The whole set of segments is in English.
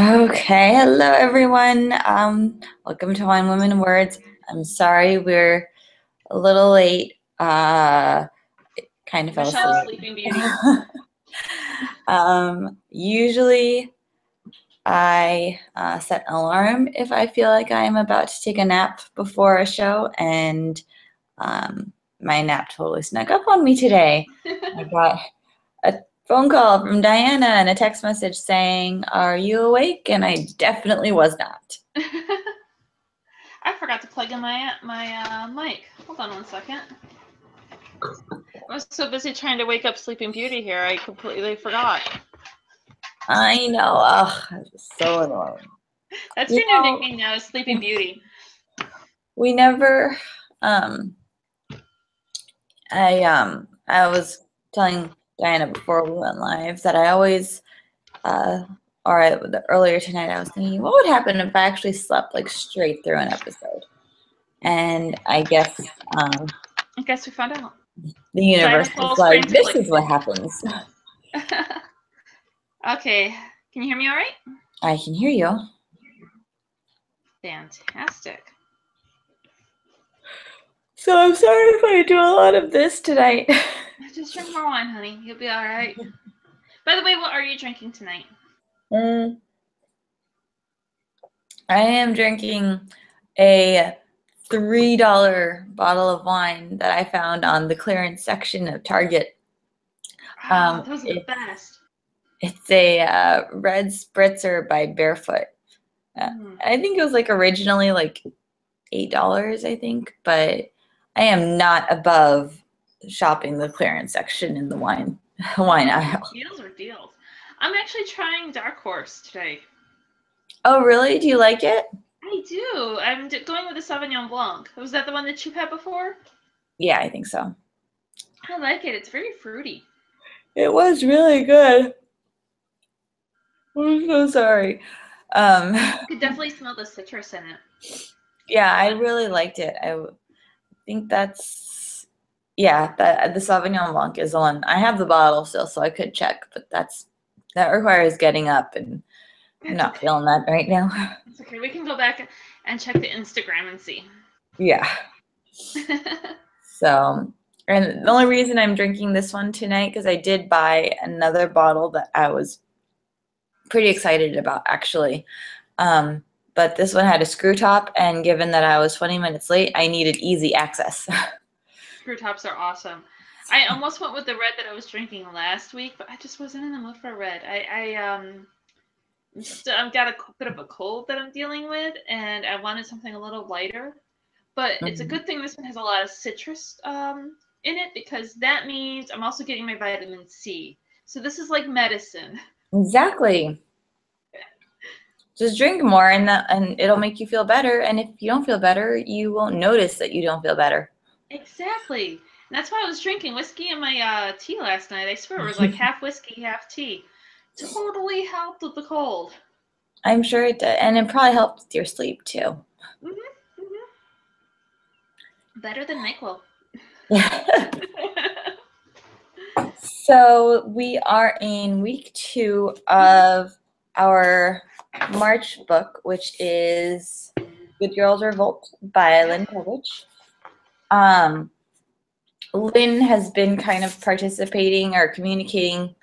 Okay, hello everyone. Um, welcome to Wine Women Words. I'm sorry we're a little late. Uh, kind of fell Michele asleep. Sleeping Beauty. um, usually, I uh, set an alarm if I feel like I'm about to take a nap before a show, and um, my nap totally snuck up on me today. I got phone call from Diana and a text message saying, Are you awake? And I definitely was not. I forgot to plug in my my uh, mic. Hold on one second. I was so busy trying to wake up Sleeping Beauty here, I completely forgot. I know. Ugh, so annoying. That's You your know- new nickname now, is Sleeping Beauty. We never um I um I was telling Diana before we went live that I always uh the, earlier tonight I was thinking what would happen if I actually slept like straight through an episode. And I guess um I guess we found out. the universe was like this fully." is what happens. okay, can you hear me all right? I can hear you. Fantastic. So I'm sorry if I do a lot of this tonight. Just drink more wine, honey. You'll be all right. By the way, what are you drinking tonight? Mm. I am drinking a three dollar bottle of wine that I found on the clearance section of Target. Um, Oh, those are the best. It's a uh, red spritzer by Barefoot. Uh, Mm. I think it was like originally like eight dollars, I think, but I am not above shopping the clearance section in the wine wine aisle. Deals are deals. I'm actually trying Dark Horse today. Oh, really? Do you like it? I do. I'm going with the Sauvignon Blanc. Was that the one that you had before? Yeah, I think so. I like it. It's very fruity. It was really good. I'm so sorry. Um, You could definitely smell the citrus in it. yeah, I really liked it. I think that's yeah, that the Sauvignon Blanc is the one. I have the bottle still, so I could check, but that's that requires getting up, and I'm not feeling that right now. It's okay. We can go back and check the Instagram and see. Yeah. So, and the only reason I'm drinking this one tonight because I did buy another bottle that I was pretty excited about actually. Um, but this one had a screw top, and given that I was 20 minutes late, I needed easy access. Screw tops are awesome. I almost went with the red that I was drinking last week, but I just wasn't in the mood for red. I, I um, I've got a bit of a cold that I'm dealing with, and I wanted something a little lighter. But it's a Mhm. good thing this one has a lot of citrus um, in it because that means I'm also getting my vitamin C. So this is like medicine. exactly. Just drink more, and that, and it'll make you feel better. And if you don't feel better, you won't notice that you don't feel better. Exactly. And that's why I was drinking whiskey in my uh, tea last night. I swear it was like half whiskey, half tea. Totally helped with the cold. I'm sure it did, and it probably helped with your sleep too. Mhm, mhm. Better than NyQuil. So we are in week two of our March book, which is Good Girls Revolt by Lynn Povich. Um, Lynn has been kind of participating or communicating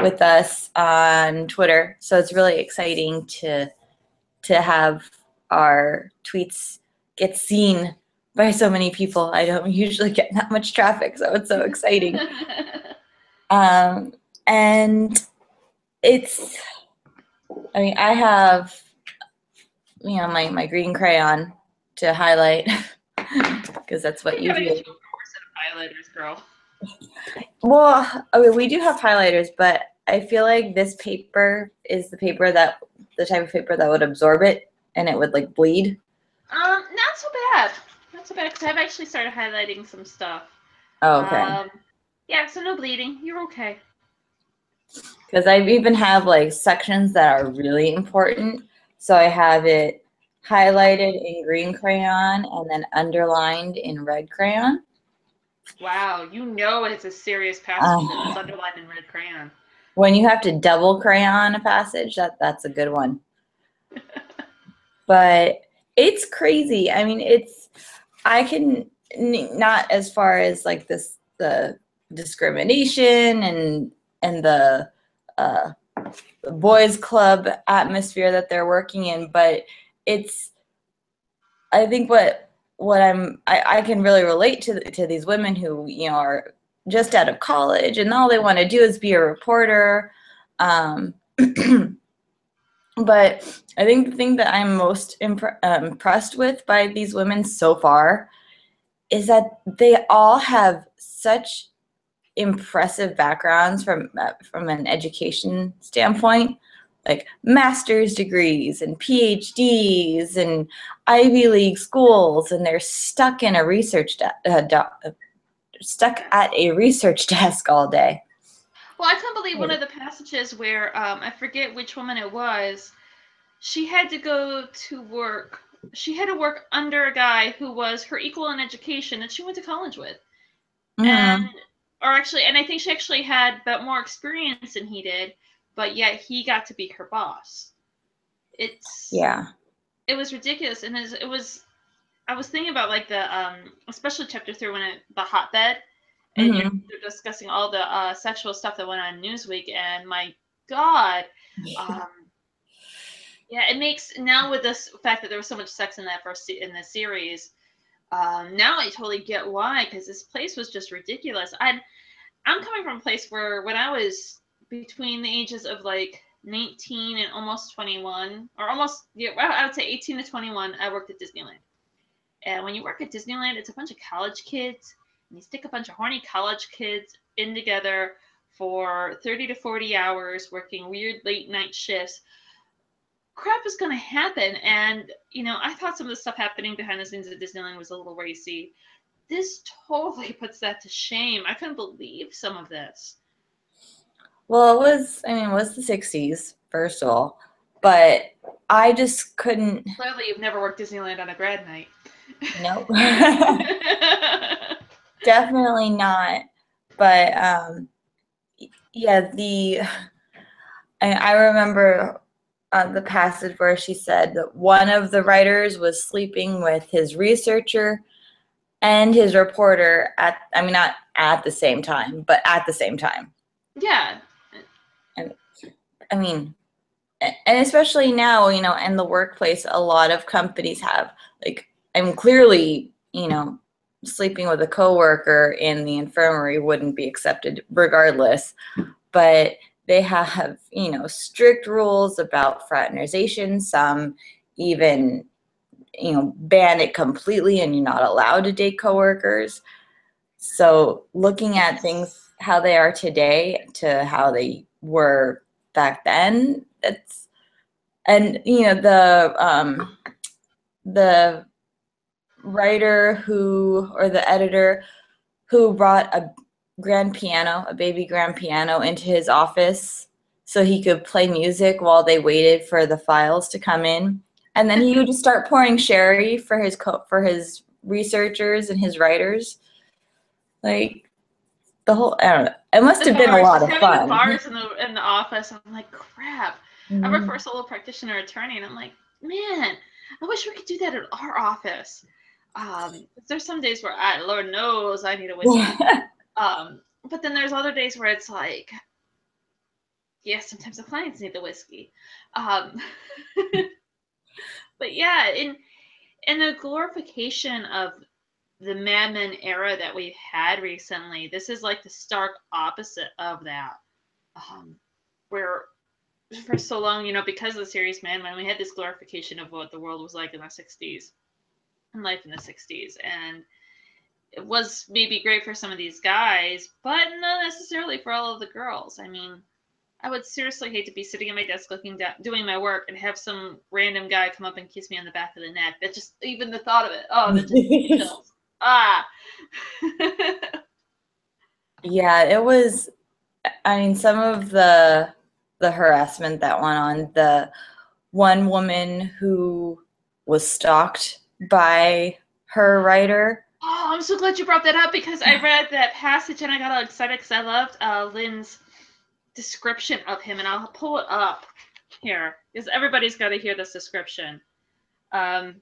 with us on Twitter, so it's really exciting to to have our tweets get seen by so many people. I don't usually get that much traffic, so it's so exciting. Um, and it's, I mean, I have, you know, my, my green crayon to highlight because that's what you do. course of highlighters, girl. Well, mean, we do have highlighters, but I feel like this paper is the paper that, the type of paper that would absorb it and it would like bleed. Um, not so bad. Not so bad because I've actually started highlighting some stuff. Oh, okay. Um, yeah, so no bleeding. You're okay. Because I even have like sections that are really important. So I have it highlighted in green crayon and then underlined in red crayon. Wow, you know it's a serious passage it's underlined in red crayon. When you have to double crayon a passage, that that's a good one. but it's crazy. I mean, it's I can not as far as like this the discrimination and and the uh, boys club atmosphere that they're working in, but it's I think what what I'm I, I can really relate to to these women who you know are just out of college and all they want to do is be a reporter. Um, but I think the thing that I'm most impre- uh, impressed with by these women so far is that they all have such impressive backgrounds from uh, from an education standpoint like master's degrees and phds and ivy league schools and they're stuck in a research uh, stuck at a research desk all day. Well i can't believe one of the passages where um, i forget which woman it was she had to go to work she had to work under a guy who was her equal in education that she went to college with. Mhm. and or actually and i think she actually had but more experience than he did but yet he got to be her boss. It's yeah. it was ridiculous. And it was, it was i was thinking about like the um especially chapter three when it the hotbed and you're, Mhm. they're discussing all the uh, sexual stuff that went on newsweek and my god um yeah it makes now with this fact that there was so much sex in that first se- in the series um now i totally get why because this place was just ridiculous. I i'm coming from a place where when i was between the ages of like 19 and almost 21 or almost yeah i would say 18 to 21 i worked at disneyland. And when you work at disneyland it's a bunch of college kids and you stick a bunch of horny college kids in together for 30 to 40 hours working weird late night shifts. Crap is going to happen and you know i thought some of the stuff happening behind the scenes at disneyland was a little racy. This totally puts that to shame. I couldn't believe some of this well it was i mean it was the 60s first of all but i just couldn't clearly you've never worked disneyland on a grad night. Nope. Definitely not but um yeah the I, I remember uh, the passage where she said that one of the writers was sleeping with his researcher and his reporter at i mean not at the same time but at the same time. Yeah I mean, and especially now, you know, in the workplace, a lot of companies have like, I'm clearly, you know, sleeping with a coworker in the infirmary wouldn't be accepted regardless, but they have, you know, strict rules about fraternization. Some even, you know, ban it completely and you're not allowed to date coworkers. So looking at things how they are today to how they were back then. It's and you know the um the writer who or the editor who brought a grand piano a baby grand piano into his office so he could play music while they waited for the files to come in. And then he would just start pouring sherry for his co- for his researchers and his writers. Like the whole i don't know it must have been a lot of fun bars in the in the office i'm like crap I work Mhm. for a solo practitioner attorney, and I'm like, man, I wish we could do that at our office. Um, there's some days where I, Lord knows, I need a whiskey. um, but then there's other days where it's like, yeah, sometimes the clients need the whiskey. Um, but yeah, in in the glorification of the Mad Men era that we've had recently, this is like the stark opposite of that. Um, where for so long, you know, because of the series Mad Men, we had this glorification of what the world was like in the 60s and life in the 60s. And it was maybe great for some of these guys, but not necessarily for all of the girls. I mean, I would seriously hate to be sitting at my desk looking down, doing my work, and have some random guy come up and kiss me on the back of the neck. That just, even the thought of it, oh, that just chills. Ah. Yeah, it was. I mean, some of the the harassment that went on. The one woman who was stalked by her writer. Oh, I'm so glad you brought that up because I read that passage and I got all excited because I loved uh, Lynn's description of him, and I'll pull it up. here because everybody's got to hear this description. Um,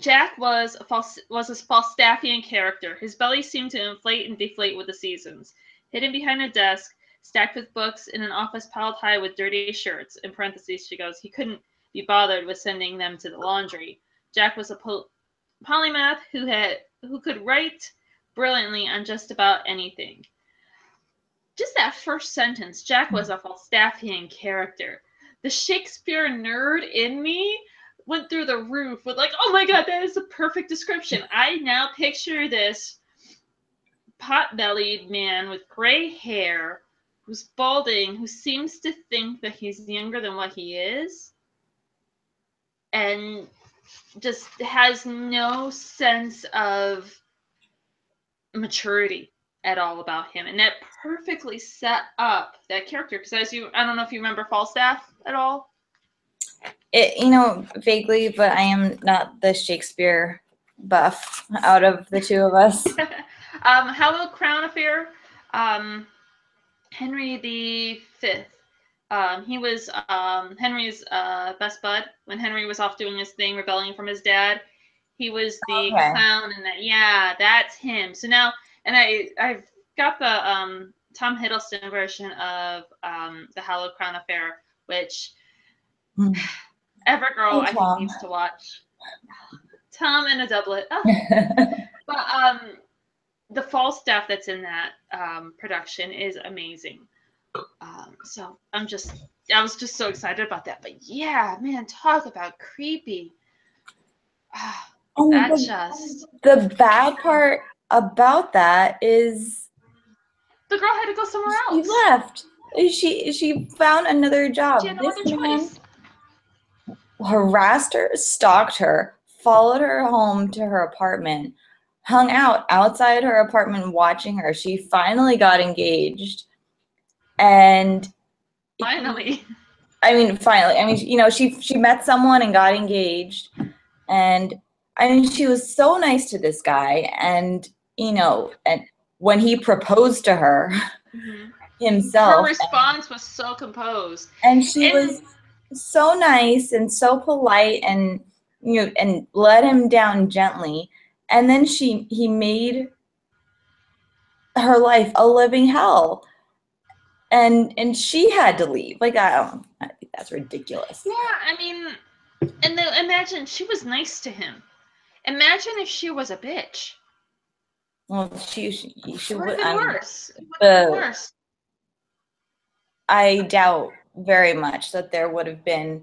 Jack was a was a Falstaffian character. His belly seemed to inflate and deflate with the seasons. Hidden behind a desk, stacked with books in an office piled high with dirty shirts. In parentheses, she goes, he couldn't be bothered with sending them to the laundry. Jack was a polymath who had who could write brilliantly on just about anything. Just that first sentence, Jack was a Falstaffian character. The Shakespeare nerd in me went through the roof with like, oh my god, that is the perfect description. I now picture this pot-bellied man with gray hair who's balding, who seems to think that he's younger than what he is, and just has no sense of maturity at all about him. And that perfectly set up that character. Because as you, I don't know if you remember Falstaff at all. It, you know, vaguely, but I am not the Shakespeare buff out of the two of us. um, Hollow Crown Affair. Um, Henry the Fifth. Um, he was um, Henry's uh, best bud when Henry was off doing his thing, rebelling from his dad. He was the okay. clown, and that yeah, that's him. So now, and I I've got the um, Tom Hiddleston version of um, the Hollow Crown Affair, which mm. Evergirl I think needs to watch. Tom in a doublet. Oh. but um, the Falstaff that's in that um, production is amazing. Um, so I'm just, I was just so excited about that. But yeah, man, talk about creepy. oh, that the, just the bad part about that is the girl had to go somewhere else. She left. She she found another job. She had no man choice. Harassed her, stalked her, followed her home to her apartment, hung out outside her apartment watching her. She finally got engaged. And finally. I mean, finally. I mean, you know, she she met someone and got engaged. And I mean, she was so nice to this guy. And, you know, and when he proposed to her mm-hmm. himself. Her response and, was so composed. And she and, was so nice and so polite and you know and let him down gently. And then she he made her life a living hell. And and she had to leave. Like i don't i think that's ridiculous. Yeah i mean and then imagine she was nice to him. Imagine if she was a bitch. Well she she, she would have worse. The, worse. I doubt very much that there would have been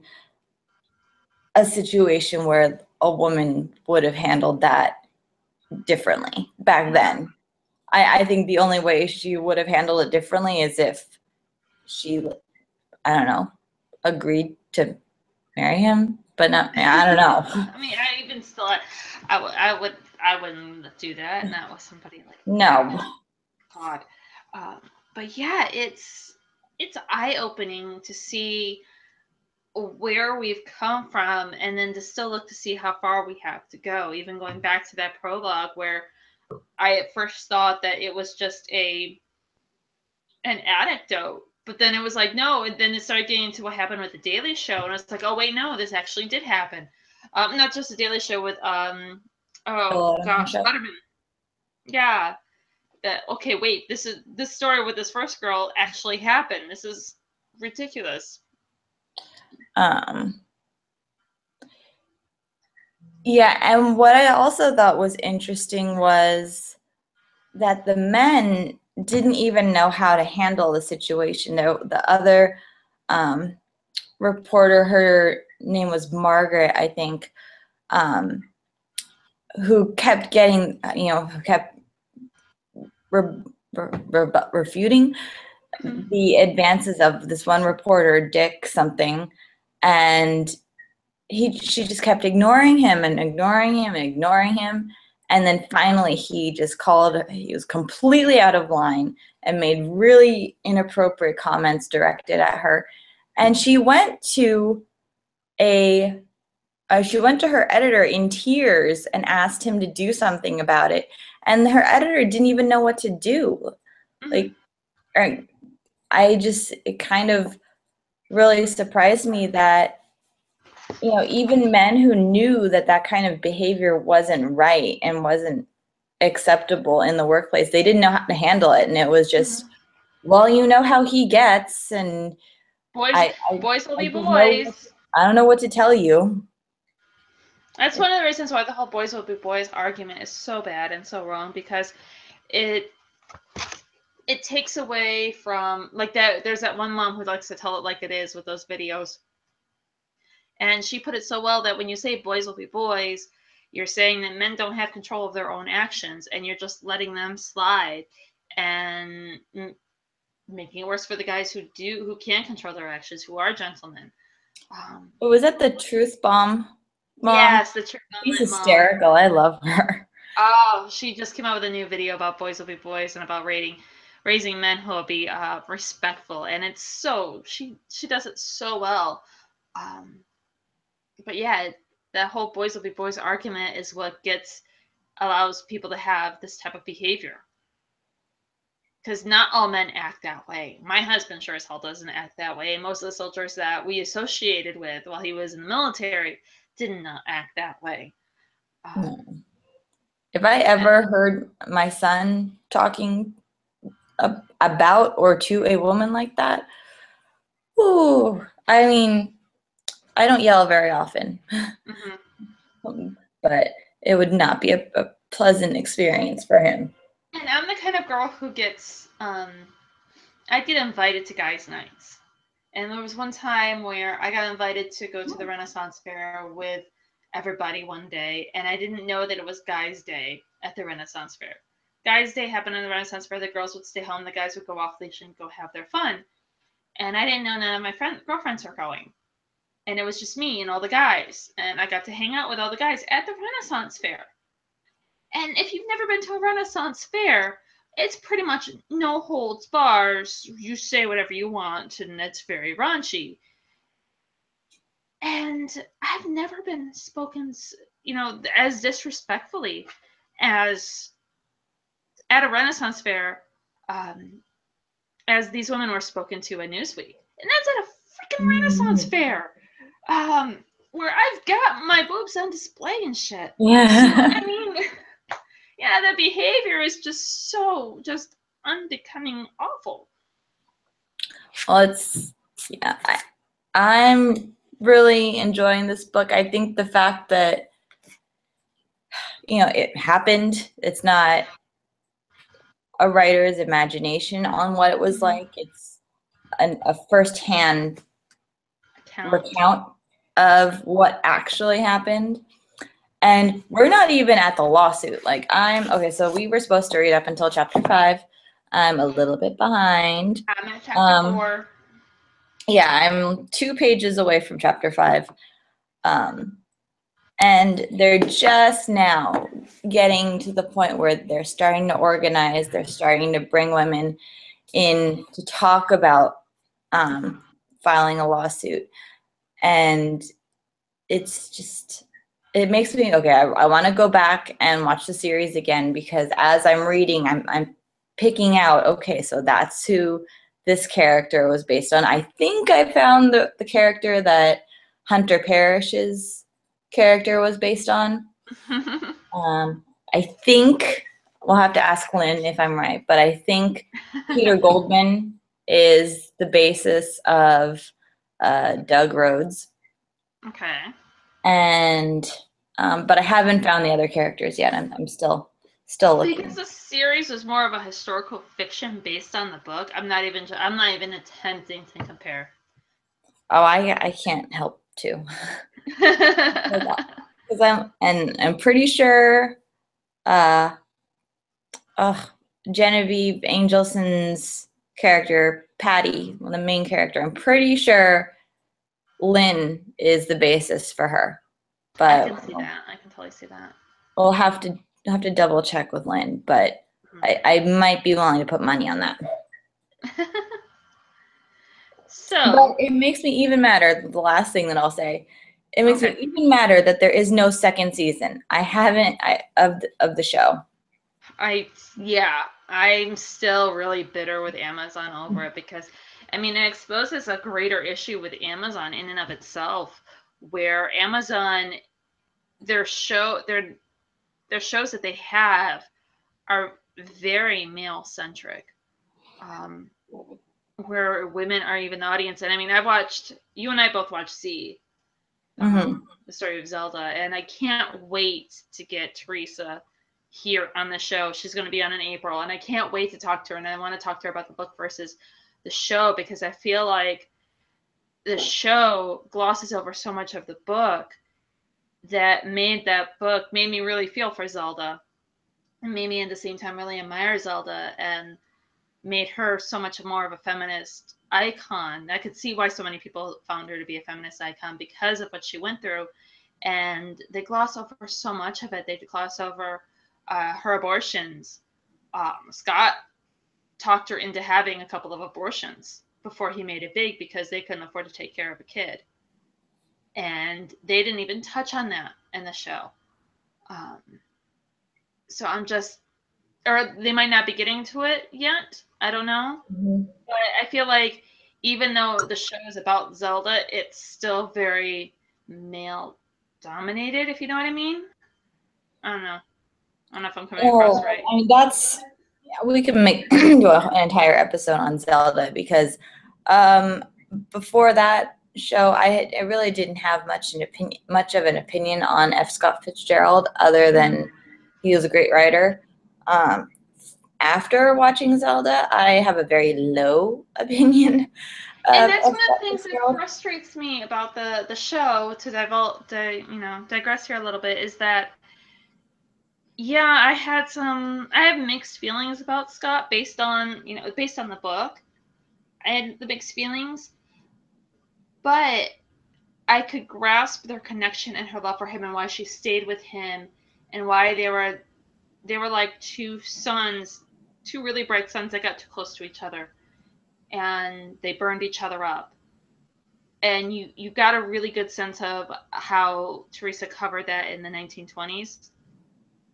a situation where a woman would have handled that differently back then. I, I think the only way she would have handled it differently is if she, I don't know, agreed to marry him, but not, I don't know. I mean, I even still, I would, I would, I wouldn't do that, not with somebody like no. God, um, but yeah, it's it's eye opening to see where we've come from and then to still look to see how far we have to go even going back to that prologue where i at first thought that it was just a an anecdote but then it was like no and then it started getting into what happened with the daily show and it's like oh wait no this actually did happen. Um not just the daily show with um oh gosh Letterman. yeah that okay wait this is this story with this first girl actually happened this is ridiculous um, yeah, and what I also thought was interesting was that the men didn't even know how to handle the situation. The, the other um, reporter, her name was Margaret, I think, um, who kept getting, you know, who kept re- re- re- refuting mm-hmm. the advances of this one reporter, Dick something, and he she just kept ignoring him and ignoring him and ignoring him and then finally he just called he was completely out of line and made really inappropriate comments directed at her and she went to a uh, she went to her editor in tears and asked him to do something about it and her editor didn't even know what to do. Mm-hmm. like i just it kind of really surprised me that you know even men who knew that that kind of behavior wasn't right and wasn't acceptable in the workplace they didn't know how to handle it. And it was just mm-hmm. well you know how he gets. And boys I, I, boys will I be boys. i don't know what to tell you that's one of the reasons why the whole boys will be boys argument is so bad and so wrong because it it takes away from like that there's that one mom who likes to tell it like it is with those videos. And she put it so well that when you say boys will be boys you're saying that men don't have control of their own actions and you're just letting them slide and making it worse for the guys who do who can control their actions who are gentlemen. Um, was that the truth bomb mom? yes the truth she's hysterical mom. i love her oh she just came out with a new video about boys will be boys and about rating raising men who will be uh, respectful and it's so she she does it so well um, but yeah that whole boys will be boys argument is what gets allows people to have this type of behavior because not all men act that way my husband sure as hell doesn't act that way and most of the soldiers that we associated with while he was in the military did not act that way um, if i ever heard my son talking about or to a woman like that. Ooh, I mean, I don't yell very often, mm-hmm. but it would not be a, a, pleasant experience for him. And I'm the kind of girl who gets, um, I get invited to guys' nights. And there was one time where I got invited to go to the hmm. Renaissance Fair with everybody one day, and I didn't know that it was Guys' Day at the Renaissance Fair guys' day happened in the Renaissance Fair. The girls would stay home. The guys would go off leash and go have their fun. And I didn't know none of my friend girlfriends were going. And it was just me and all the guys. And I got to hang out with all the guys at the Renaissance Fair. And if you've never been to a Renaissance Fair, it's pretty much no holds bars. You say whatever you want, and it's very raunchy. And I've never been spoken, you know, as disrespectfully as at a Renaissance fair, um, as these women were spoken to in Newsweek, and that's at a freaking Renaissance mm. fair, um, where I've got my boobs on display and shit. Yeah. So, mean, yeah, the behavior is just so just unbecoming, awful. Well, it's yeah, I, I'm really enjoying this book. I think the fact that you know it happened, it's not a writer's imagination on what it was mm-hmm. like. It's an, a firsthand Account. recount of what actually happened. And we're not even at the lawsuit. Like I'm okay, so we were supposed to read up until chapter five. I'm a little bit behind. I'm at chapter um, four. Yeah, I'm two pages away from chapter five. Um, and they're just now getting to the point where they're starting to organize they're starting to bring women in to talk about um, filing a lawsuit and it's just it makes me okay i, I want to go back and watch the series again because as i'm reading i'm, I'm picking out okay so that's who this character was based on i think i found the, the character that hunter parrish's character was based on. um, I think we'll have to ask Lynn if I'm right, but I think Peter Goldman is the basis of uh, Doug Rhodes. Okay. And um, but I haven't found the other characters yet. I'm, I'm still still looking. Because the series was more of a historical fiction based on the book. I'm not even I'm not even attempting to compare. Oh, I I can't help to. Because I'm and I'm pretty sure uh uh Genevieve Angelson's character, Patty, the main character, I'm pretty sure Lynn is the basis for her. But I can see that. I can totally see that. We'll have to have to double check with Lynn, but mm-hmm. I, I might be willing to put money on that. so but it makes me even madder. The last thing that I'll say it makes okay. it even matter that there is no second season. I haven't I, of the, of the show. I yeah, I'm still really bitter with Amazon over it because I mean, it exposes a greater issue with Amazon in and of itself, where Amazon, their show, their their shows that they have are very male centric. Um, where women are even the audience. And I mean, I've watched you and I both watched Z, Mhm. the story of Zelda, and I can't wait to get Teresa here on the show. She's going to be on in April, and I can't wait to talk to her. And I want to talk to her about the book versus the show because I feel like the show glosses over so much of the book that made that book made me really feel for Zelda and made me at the same time really admire Zelda and made her so much more of a feminist icon. I could see why so many people found her to be a feminist icon because of what she went through. And they gloss over so much of it. They gloss over uh, her abortions. Um, Scott talked her into having a couple of abortions before he made it big because they couldn't afford to take care of a kid. And they didn't even touch on that in the show. Um, so I'm just, or they might not be getting to it yet. I don't know. Mhm. But I feel like even though the show is about Zelda, it's still very male dominated, if you know what I mean. I don't know. I don't know if I'm coming across Well, right. I mean, that's yeah, we can make an entire episode on Zelda because um, before that show, I had, I really didn't have much an opinion, much of an opinion on F. Scott Fitzgerald, other than he was a great writer. Um, after watching Zelda, I have a very low opinion. and that's F. one of the things that frustrates me about the the show to divulge to you know digress here a little bit is that yeah i had some i have mixed feelings about scott based on you know based on the book i had the mixed feelings but i could grasp their connection and her love for him and why she stayed with him and why they were they were like two suns two really bright suns that got too close to each other and they burned each other up. And you you got a really good sense of how Teresa covered that in the 1920s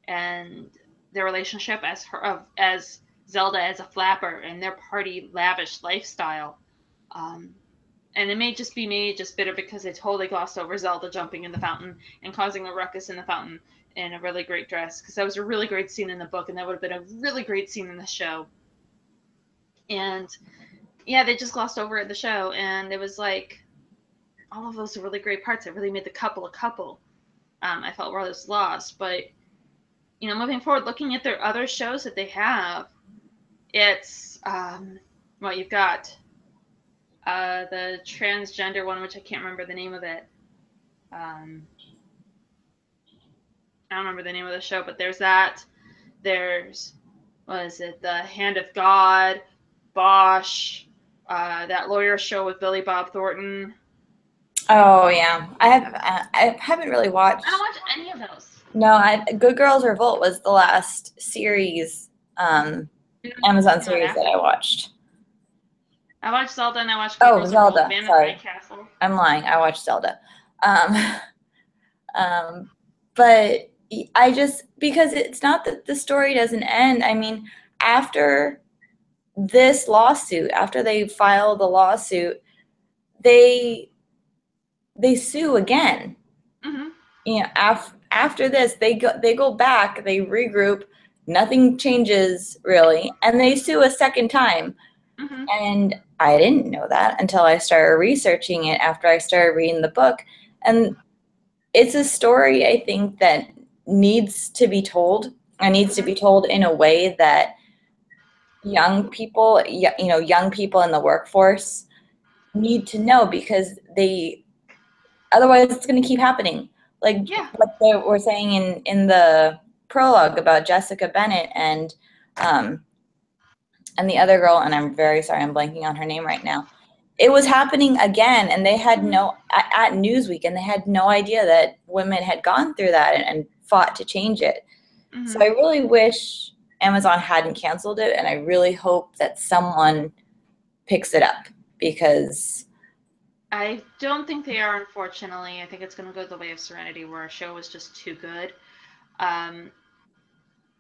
and their relationship as her of as Zelda as a flapper and their party lavish lifestyle. Um, and it may just be me just bitter because they totally glossed over Zelda jumping in the fountain and causing a ruckus in the fountain in a really great dress. Because that was a really great scene in the book and that would have been a really great scene in the show. And yeah they just glossed over it in the show and it was like all of those really great parts that really made the couple a couple. Um, i felt was lost but you know moving forward looking at their other shows that they have it's um, well you've got uh, the transgender one which i can't remember the name of it um, i don't remember the name of the show but there's that there's was it the hand of god bosch uh, that lawyer show with billy bob thornton Oh yeah, I have I- I haven't really watched. I don't watch any of those. No, I, Good Girls Revolt was the last series, um, Amazon series that I watched. I watched Zelda and I watched Oh, Zelda, sorry. Castle. I'm lying. I watched Zelda. Um, um, but I just because it's not that the story doesn't end. I mean, after this lawsuit, after they file the lawsuit, they they sue again. hmm you know, af- after this, they go they go back, they regroup, nothing changes really, and they sue a second time. Hmm And I didn't know that until I started researching it after I started reading the book. And it's a story I think that needs to be told and needs to be told in a way that young people, you know, young people in the workforce need to know because they otherwise it's going to keep happening. Like Yeah. what they were saying in in the prologue about Jessica Bennett and um and the other girl and I'm very sorry I'm blanking on her name right now. It was happening again and they had no at, at Newsweek and they had no idea that women had gone through that and, and fought to change it. hmm So I really wish Amazon hadn't canceled it and I really hope that someone picks it up because I don't think they are, unfortunately. I think it's going to go the way of Serenity, where a show was just too good. Um,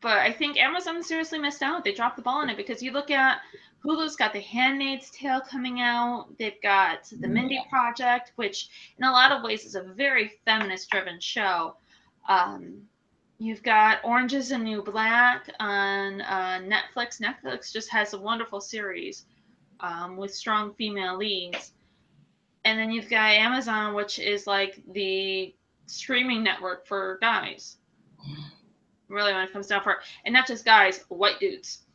but I think Amazon seriously missed out. They dropped the ball on it because you look at Hulu's got The Handmaid's Tale coming out. They've got The Mindy Project, which in a lot of ways is a very feminist driven show. Um, you've got Orange is the New Black on uh, Netflix. Netflix just has a wonderful series um, with strong female leads. And then you've got Amazon, which is like the streaming network for guys really when it comes down for and not just guys, white dudes.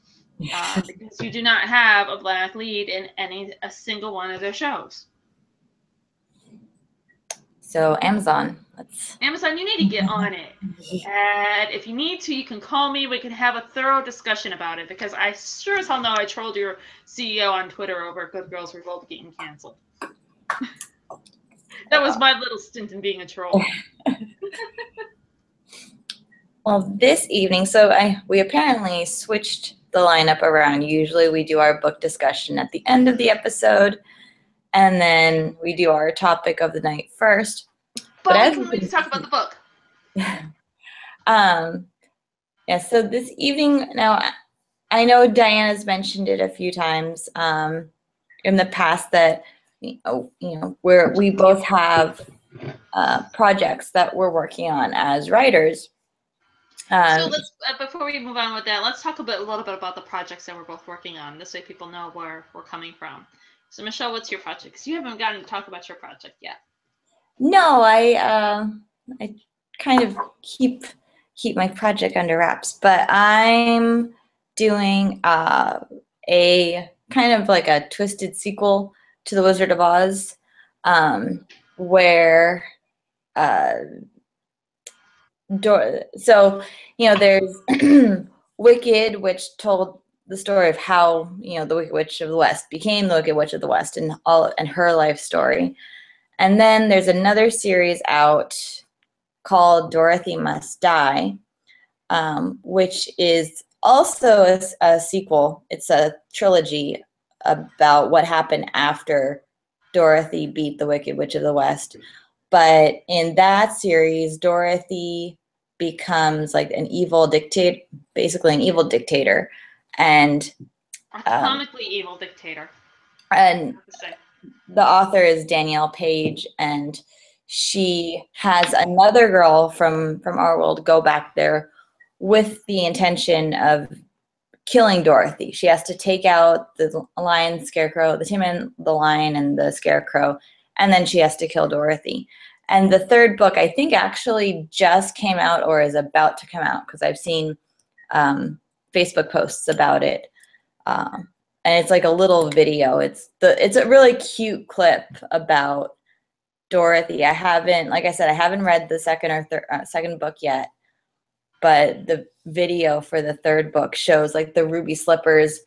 Uh, because you do not have a black lead in any a single one of their shows. So Amazon, let's Amazon, you need to get on it. And if you need to, you can call me. We can have a thorough discussion about it because I sure as hell know I trolled your CEO on Twitter over Good Girls Revolt getting canceled. that was my little stint in being a troll. Well, this evening, so I we apparently switched the lineup around. Usually we do our book discussion at the end of the episode, and then we do our topic of the night first. But, but we can wait to talk about the book. um, yeah, so this evening, now I know Diana's mentioned it a few times um, in the past that you know, you know where we both have uh, projects that we're working on as writers um, so let's uh, before we move on with that, let's talk a bit a little bit about the projects that we're both working on. This way, people know where we're coming from. So, Michele, what's your project? Because you haven't gotten to talk about your project yet. No, I uh, I kind of keep keep my project under wraps, but I'm doing uh, a kind of like a twisted sequel to The Wizard of Oz, um, where uh, so you know there's wicked which told the story of how you know the wicked witch of the west became the wicked witch of the west and all and her life story. And then there's another series out called dorothy must die um, which is also a, a sequel. It's a trilogy about what happened after dorothy beat the wicked witch of the west but in that series, Dorothy becomes like an evil dictator, basically an evil dictator, and a um, comically evil dictator. And the author is Danielle Paige, and she has another girl from from our world go back there with the intention of killing Dorothy. She has to take out the lion, scarecrow, the Tin man, the lion, and the scarecrow, and then she has to kill Dorothy. And the third book, I think, actually just came out or is about to come out because I've seen um, Facebook posts about it. Um, and it's like a little video. It's the it's a really cute clip about Dorothy. I haven't, like I said, I haven't read the second or third uh, second book yet, but the video for the third book shows like the ruby slippers,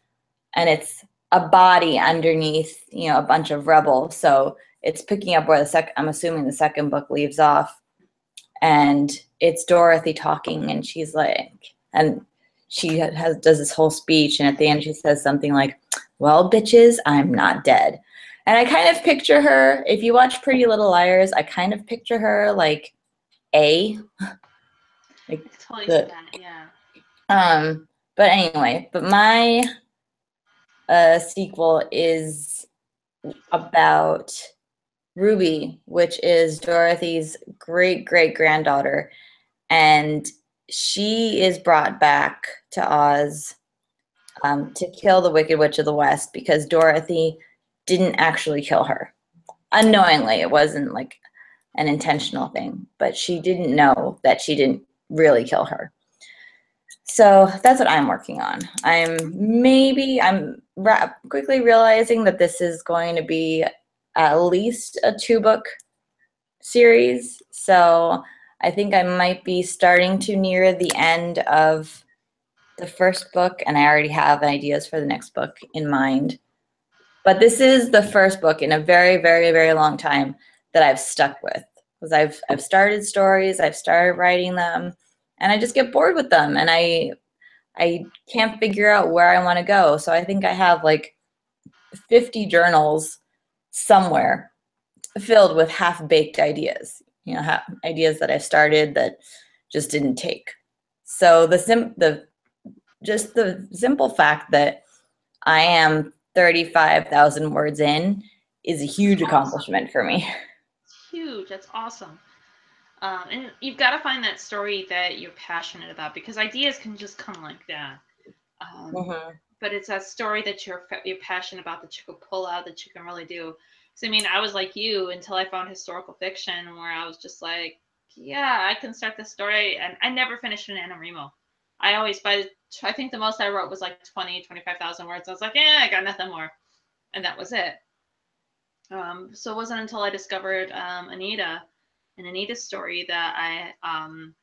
and it's a body underneath, you know, a bunch of rubble. So it's picking up where the second i'm assuming the second book leaves off. And it's dorothy talking and she's like and she has does this whole speech and at the end she says something like well bitches i'm not dead. And i kind of picture her if you watch pretty little liars i kind of picture her like a. Like totally the, that, yeah. Um but anyway but my uh sequel is about Ruby, which is Dorothy's great great granddaughter. And she is brought back to Oz um, to kill the Wicked Witch of the West because Dorothy didn't actually kill her. Unknowingly, it wasn't like an intentional thing, but she didn't know that she didn't really kill her. So that's what I'm working on. I'm maybe, I'm quickly realizing that this is going to be at least a two book series. So I think I might be starting to near the end of the first book, and I already have ideas for the next book in mind. But this is the first book in a very, very, very long time that I've stuck with because I've I've started stories, I've started writing them, and I just get bored with them, and I I can't figure out where I want to go. So I think I have like 50 journals somewhere filled with half baked ideas, you know, ideas that I started that just didn't take. So the sim- the just the simple fact that I am 35,000 words in is a huge accomplishment for me. huge. That's awesome. Um, and you've got to find that story that you're passionate about because ideas can just come like that. Um, mm-hmm. But it's a story that you're you're passionate about that you can pull out that you can really do. So I mean, I was like you until I found historical fiction where I was just like, yeah, I can start the story, and I never finished an NaNoWriMo. I always by I think the most I wrote was like 20, 25,000 words. I was like, yeah, I got nothing more, and that was it. Um, so it wasn't until I discovered um, Anita and Anita's story that I um,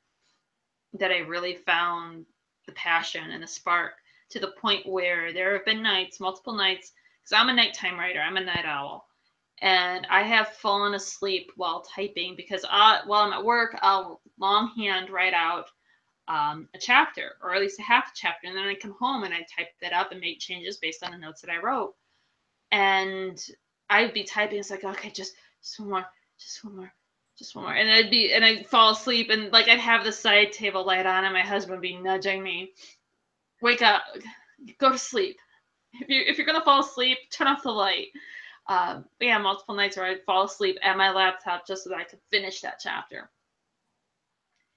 that I really found the passion and the spark to the point where there have been nights, multiple nights, because I'm a nighttime writer, I'm a night owl, and I have fallen asleep while typing because I, while I'm at work, I'll longhand write out um, a chapter or at least a half a chapter, and then I come home and I type that up and make changes based on the notes that I wrote, and I'd be typing. It's like, okay, just, just one more, just one more, just one more. And I'd be, and I'd fall asleep and like I'd have the side table light on and my husband would be nudging me, wake up, go to sleep. If you if you're gonna fall asleep, turn off the light. Um, yeah, multiple nights where I'd fall asleep at my laptop just so that I could finish that chapter.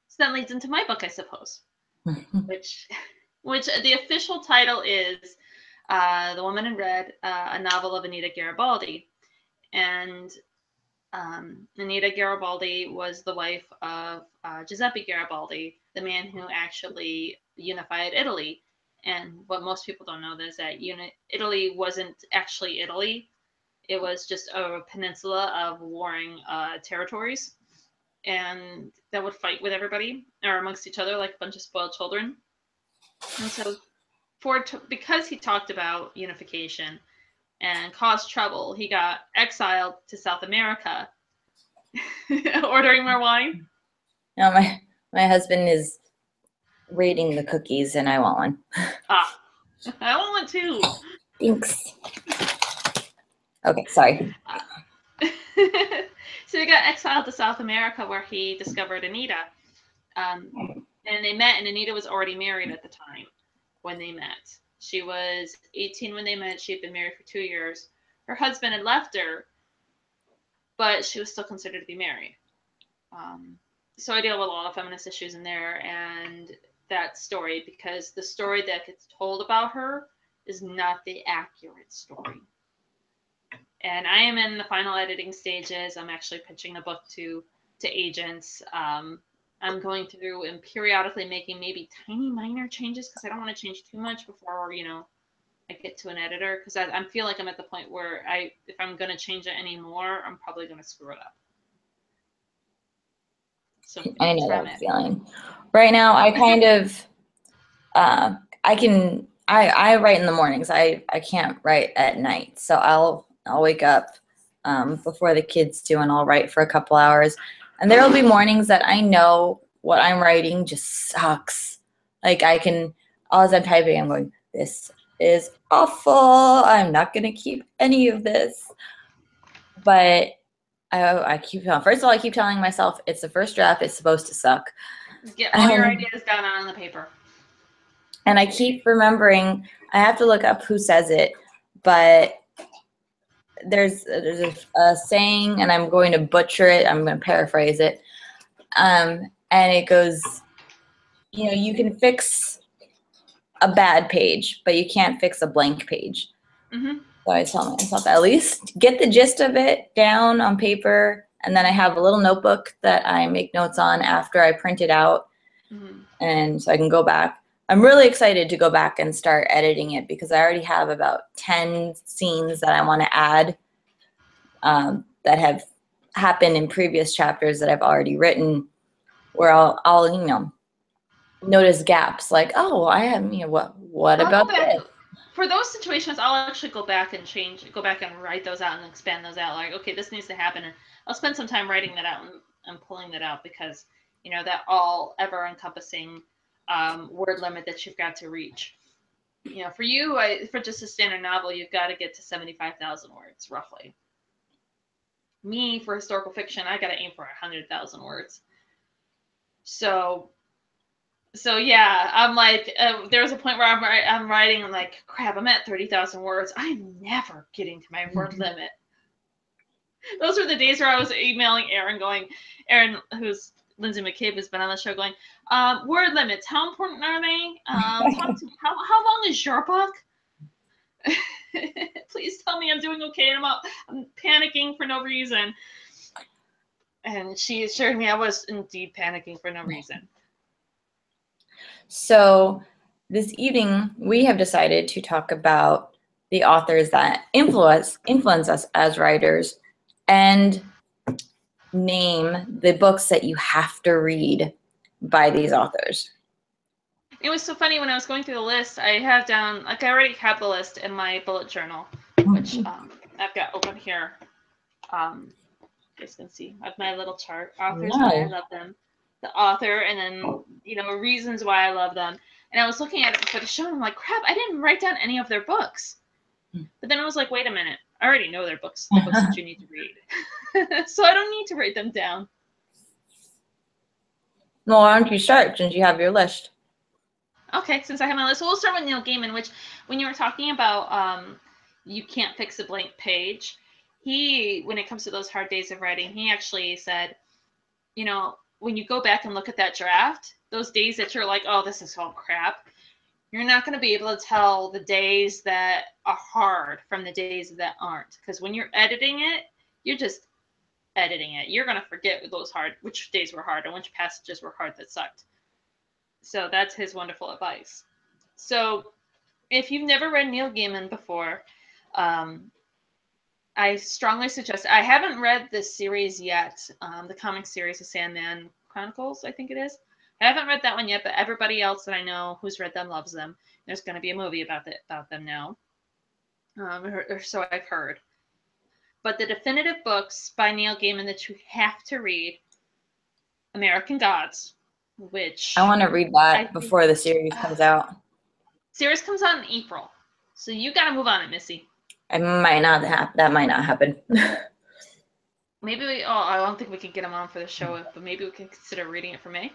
So that leads into my book, I suppose, which which the official title is uh, The Woman in Red, uh, a novel of Anita Garibaldi. And um, Anita Garibaldi was the wife of uh, Giuseppe Garibaldi, the man who actually unified Italy. And what most people don't know is that uni- Italy wasn't actually Italy. It was just a peninsula of warring uh, territories, and that would fight with everybody or amongst each other like a bunch of spoiled children. And so for because he talked about unification and caused trouble, he got exiled to South America. Ordering more wine? No, my my husband is rating the cookies, and I want one. ah, I want one too. Thanks. Okay, sorry. so he got exiled to South America, where he discovered Anita, um, and they met. And Anita was already married at the time when they met. She was 18 when they met. She had been married for two years. Her husband had left her, but she was still considered to be married. Um, so I deal with a lot of feminist issues in there and that story because the story that gets told about her is not the accurate story. And I am in the final editing stages. I'm actually pitching the book to to agents. Um, I'm going through and periodically making maybe tiny minor changes because I don't want to change too much before you know I get to an editor because I, I feel like I'm at the point where I if I'm going to change it anymore, I'm probably going to screw it up. So I know that feeling. Right now, I kind of uh, I can I I write in the mornings. I I can't write at night, so I'll I'll wake up um, before the kids do, and I'll write for a couple hours and there will be mornings that I know what I'm writing just sucks. Like I can, as I'm typing, I'm going, this is awful. I'm not going to keep any of this. But I, I keep telling, first of all, I keep telling myself it's the first draft. It's supposed to suck. Get all um, your ideas down on the paper. And I keep remembering, I have to look up who says it, but there's there's a, a, saying, and I'm going to butcher it. I'm going to paraphrase it, um, and it goes, you know, you can fix a bad page, but you can't fix a blank page. Mm-hmm. So I tell myself at least get the gist of it down on paper, and then I have a little notebook that I make notes on after I print it out, mm-hmm. and so I can go back. I'm really excited to go back and start editing it because I already have about 10 scenes that I want to add um, that have happened in previous chapters that I've already written where I'll, I'll you know, notice gaps like, oh, I have, you know, what, what about this? For those situations, I'll actually go back and change, go back and write those out and expand those out. Like, okay, this needs to happen. And I'll spend some time writing that out and, and pulling that out because, you know, that all ever encompassing um, word limit that you've got to reach. You know, for you, I, for just a standard novel, you've got to get to 75,000 words roughly. Me, for historical fiction, I got to aim for 100,000 words. So so yeah, I'm like, uh, there was a point where I'm I'm writing, I'm like, crap, I'm at thirty thousand words. I'm never getting to my word Mm-hmm. limit. Those were the days where I was emailing Erin, going, Erin, who's Lindsay McCabe has been on the show, going, um, word limits. How important are they? Um, talk to me. How how long is your book? Please tell me I'm doing okay. And I'm, out, I'm panicking for no reason. And she assured me I was indeed panicking for no reason. So this evening we have decided to talk about the authors that influence influence us as writers and name the books that you have to read by these authors. It was so funny when I was going through the list. I have down like I already have the list in my bullet journal, which um, I've got open here. Um, you guys can see. I have my little chart. Authors I love them, the author, and then you know reasons why I love them. And I was looking at it before the show, and I'm like, crap, I didn't write down any of their books. Hmm. But then I was like, wait a minute, I already know their books, the books that you need to read, so I don't need to write them down. Well, why don't you start since you have your list? Okay, since I have my list, so we'll start with Neil Gaiman, which when you were talking about um, you can't fix a blank page, he, when it comes to those hard days of writing, he actually said, you know, when you go back and look at that draft, those days that you're like, oh, this is all crap, you're not going to be able to tell the days that are hard from the days that aren't. Because when you're editing it, you're just editing it. You're going to forget those hard, which days were hard and which passages were hard that sucked. So that's his wonderful advice. So if you've never read Neil Gaiman before, um, I strongly suggest. I haven't read this series yet, um, the comic series, The Sandman Chronicles, I think it is. I haven't read that one yet, but everybody else that I know who's read them loves them. There's going to be a movie about it, about them now, um, or, or so I've heard. But the definitive books by Neil Gaiman that you have to read, American Gods, which I want to read I that think- before the series comes out. series comes out in April, so you got to move on it, Missy. I might not have that might not happen. Maybe we. Oh, I don't think we can get him on for the show, but maybe we can consider reading it for May.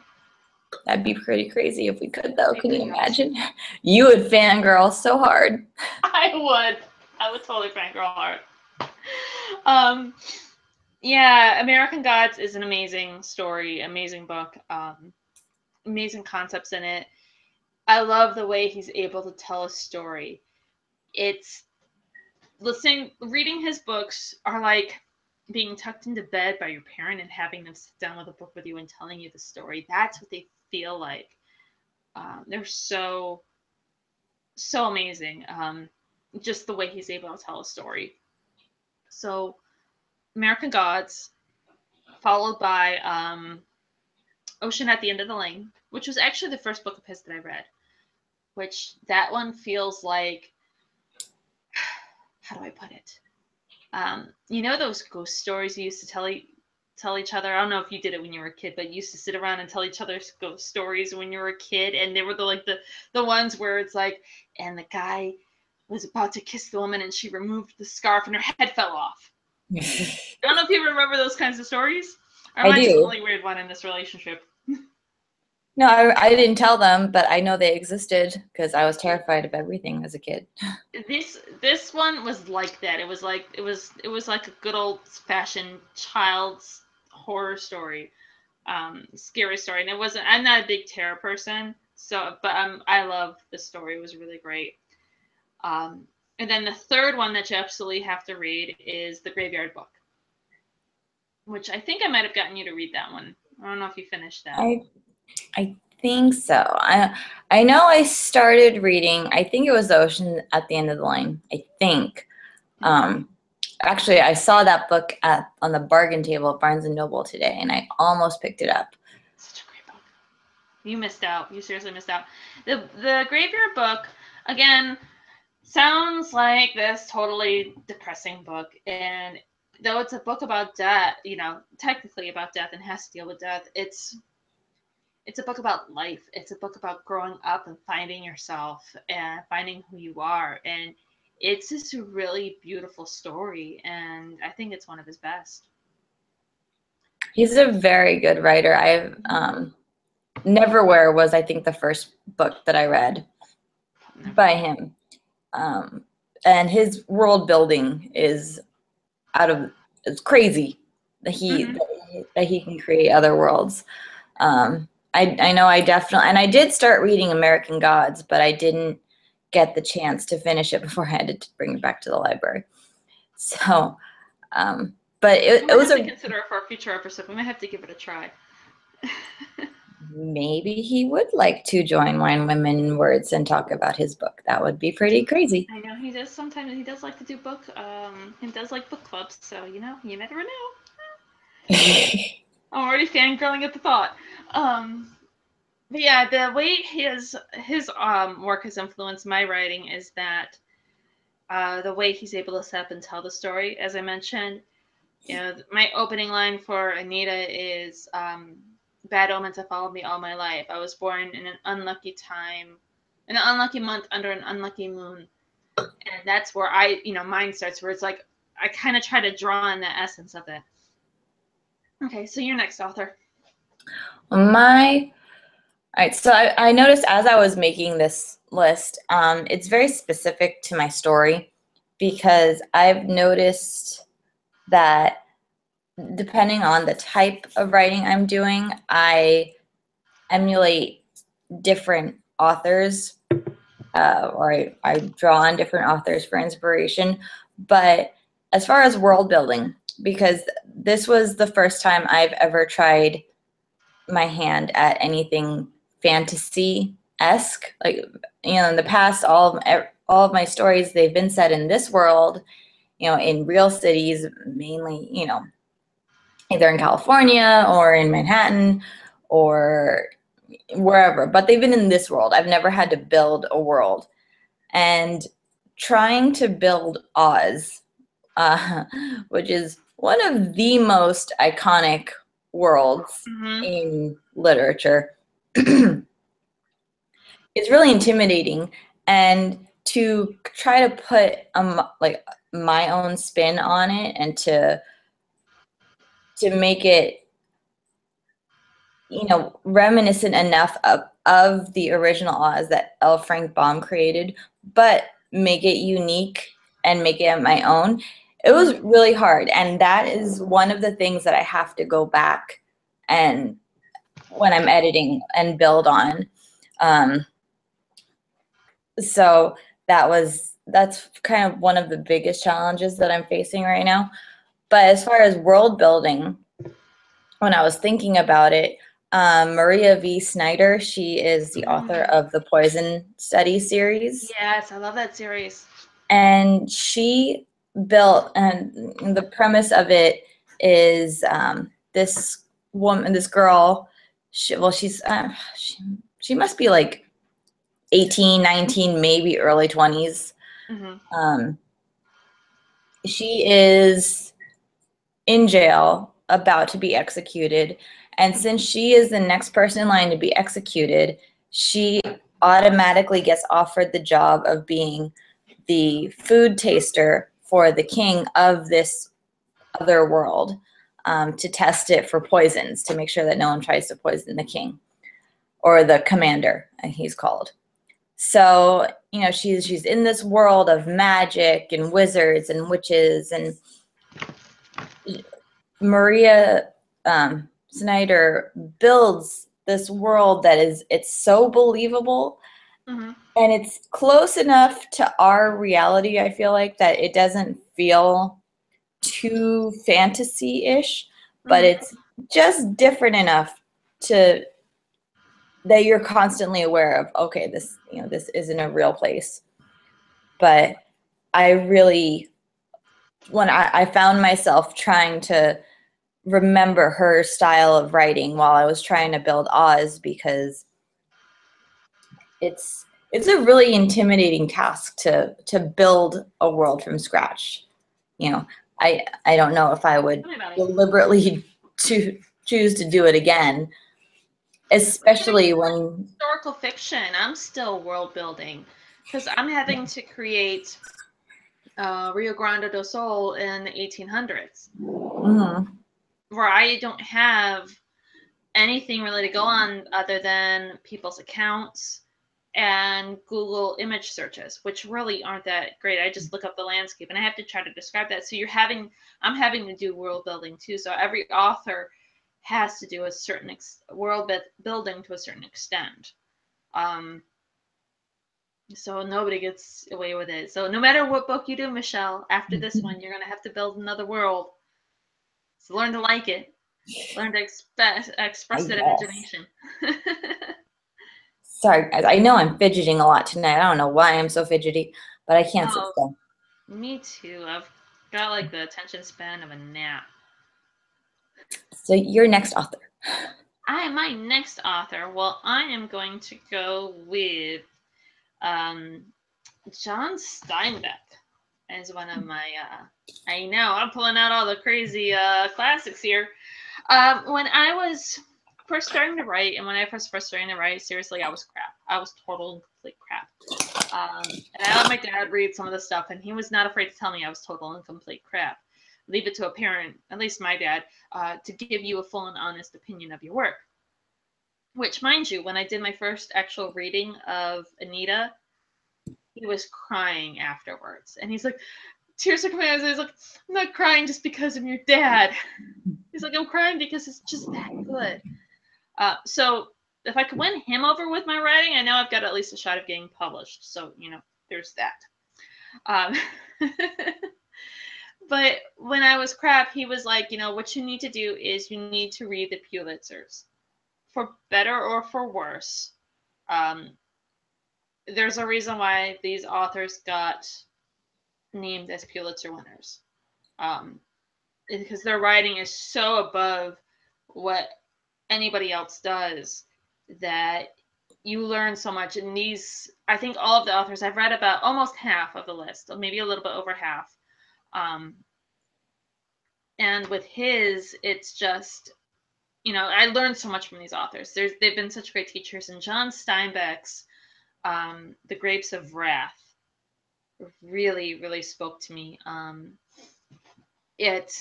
That'd be pretty crazy if we could though. Can you imagine? You would fangirl so hard. I would. I would totally fangirl hard. Um, yeah, American Gods is an amazing story, amazing book, um, amazing concepts in it. I love the way he's able to tell a story. It's listening, reading his books are like being tucked into bed by your parent and having them sit down with a book with you and telling you the story. That's what they feel like. Um, they're so, so amazing. Um, just the way he's able to tell a story. So, American Gods, followed by um, Ocean at the End of the Lane, which was actually the first book of his that I read. Which that one feels like, how do I put it? Um, you know those ghost stories you used to tell tell each other. I don't know if you did it when you were a kid, but you used to sit around and tell each other ghost stories when you were a kid, and they were the like the the ones where it's like, and the guy was about to kiss the woman and she removed the scarf and her head fell off. I don't know if you remember those kinds of stories. Or I do. the only weird one in this relationship? No, I, I didn't tell them, but I know they existed because I was terrified of everything as a kid. This this one was like that. It was like it was it was like a good old fashioned child's horror story, um, scary story. And it wasn't. I'm not a big terror person, so but um, I love the story. It was really great. Um, and then the third one that you absolutely have to read is the Graveyard Book, which I think I might have gotten you to read that one. I don't know if you finished that. I I think so. I I know I started reading. I think it was the Ocean at the End of the Line. I think. Um, actually, I saw that book at on the bargain table at Barnes and Noble today, and I almost picked it up. Such a great book. You missed out. You seriously missed out. The the graveyard book again sounds like this totally depressing book and though it's a book about death, you know, technically about death and has to deal with death, it's it's a book about life. It's a book about growing up and finding yourself and finding who you are and it's just a really beautiful story and I think it's one of his best. He's a very good writer. I've um, Neverwhere was, I think, the first book that I read by him. Um, and his world building is out of it's crazy that he Mhm. that, he that he can create other worlds. Um, I I know I definitely and I did start reading American Gods, but I didn't get the chance to finish it before I had to bring it back to the library. So, um, but it, it was have a to consider for a future episode. We might have to give it a try. maybe he would like to join Wine Women Words and talk about his book. That would be pretty crazy. I know he does sometimes. He does like to do book. Um, he does like book clubs. So you know, you never know. I'm already fangirling at the thought. Um, yeah, the way his his um work has influenced my writing is that uh, the way he's able to set up and tell the story. As I mentioned, you know, my opening line for Anita is um, "Bad omens have followed me all my life. I was born in an unlucky time, in an unlucky month under an unlucky moon." And that's where I, you know, mine starts. Where it's like I kind of try to draw on the essence of it. Okay, so your next author. My, all right. So I, I noticed as I was making this list, um, it's very specific to my story because I've noticed that depending on the type of writing I'm doing, I emulate different authors uh, or I, I draw on different authors for inspiration. But as far as world building, because this was the first time I've ever tried my hand at anything fantasy esque. Like you know, in the past, all of, all of my stories they've been set in this world, you know, in real cities, mainly, you know, either in California or in Manhattan or wherever. But they've been in this world. I've never had to build a world, and trying to build Oz, uh, which is one of the most iconic worlds Mm-hmm. in literature it's really intimidating and to try to put like my own spin on it and to to make it you know reminiscent enough of of the original Oz that L. Frank Baum created, but make it unique and make it my own. It was really hard, and that is one of the things that I have to go back and when I'm editing and build on. Um, so that was that's kind of one of the biggest challenges that I'm facing right now. But as far as world building, when I was thinking about it, um, Maria V. Snyder, she is the author of the Poison Study series Yes, I love that series. and she built and the premise of it is um, this woman this girl she, well she's uh, she, she must be like 18 19 maybe early 20s hmm um, she is in jail about to be executed and since she is the next person in line to be executed she automatically gets offered the job of being the food taster for the king of this other world um, to test it for poisons to make sure that no one tries to poison the king or the commander uh, he's called. So you know she's she's in this world of magic and wizards and witches and maria um, snyder builds this world that is it's so believable hmm and it's close enough to our reality i feel like that it doesn't feel too fantasy-ish but Mhm. it's just different enough to that you're constantly aware of okay this you know this isn't a real place but i really when i, I found myself trying to remember her style of writing while i was trying to build oz because it's it's a really intimidating task to to build a world from scratch you know i i don't know if i would Tell me about it. deliberately to choose to do it again especially when Historical fiction. I'm still world building because I'm having to create uh, Rio Grande do Sul in the 1800s, Mhm. where I don't have anything really to go on other than people's accounts and Google image searches, which really aren't that great. I just look up the landscape and I have to try to describe that. So you're having, I'm having to do world building too. So every author has to do a certain ex- world building to a certain extent. Um, so nobody gets away with it. So no matter what book you do, Michele, after this one, you're gonna have to build another world. So learn to like it. Learn to express express that imagination. Sorry, guys. I know I'm fidgeting a lot tonight. I don't know why I'm so fidgety, but I can't oh, sit still. Me too. I've got like the attention span of a nap. So your next author. I am my next author. Well, I am going to go with um, John Steinbeck as one of my. Uh, I know I'm pulling out all the crazy uh, classics here. Um, when I was first starting to write, and when I first first starting to write, seriously, I was crap. I was total and complete crap. Um, and I let my dad read some of the stuff, and he was not afraid to tell me I was total and complete crap. Leave it to a parent, at least my dad, uh, to give you a full and honest opinion of your work. Which, mind you, when I did my first actual reading of Anita, he was crying afterwards, and he's like, tears are coming out. He's like, I'm not crying just because I'm your dad. He's like, I'm crying because it's just that good. Uh, so if I could win him over with my writing, I know I've got at least a shot of getting published. So, you know, there's that. Um, but when I was crap, he was like, you know, what you need to do is you need to read the Pulitzers for better or for worse. Um, there's a reason why these authors got named as Pulitzer winners. Um, because their writing is so above what anybody else does that you learn so much. And these i think all of the authors i've read about almost half of the list maybe a little bit over half. Um, and with his it's just you know i learned so much from these authors. There's, they've been such great teachers. And john steinbeck's um, the grapes of wrath really really spoke to me. Um, it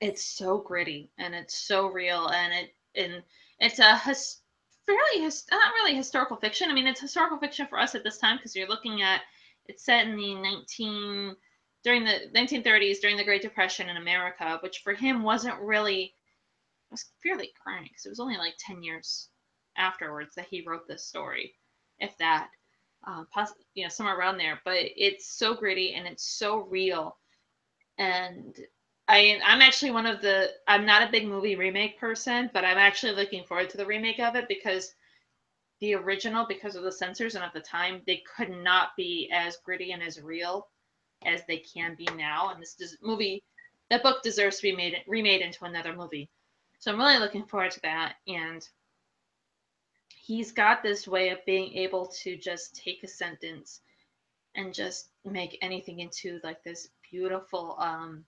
it's so gritty and it's so real and it and it's a his, fairly his, not really historical fiction. I mean, it's historical fiction for us at this time because you're looking at it's set in the 19 during the 1930s during the Great Depression in America, which for him wasn't really was fairly current because it was only like 10 years afterwards that he wrote this story, if that, uh, poss- you know, somewhere around there. But it's so gritty and it's so real, and I I'm actually one of the I'm not a big movie remake person, but I'm actually looking forward to the remake of it because the original, because of the censors and at the time, they could not be as gritty and as real as they can be now. And this des- movie, that book deserves to be made remade into another movie. So I'm really looking forward to that. And he's got this way of being able to just take a sentence and just make anything into like this beautiful um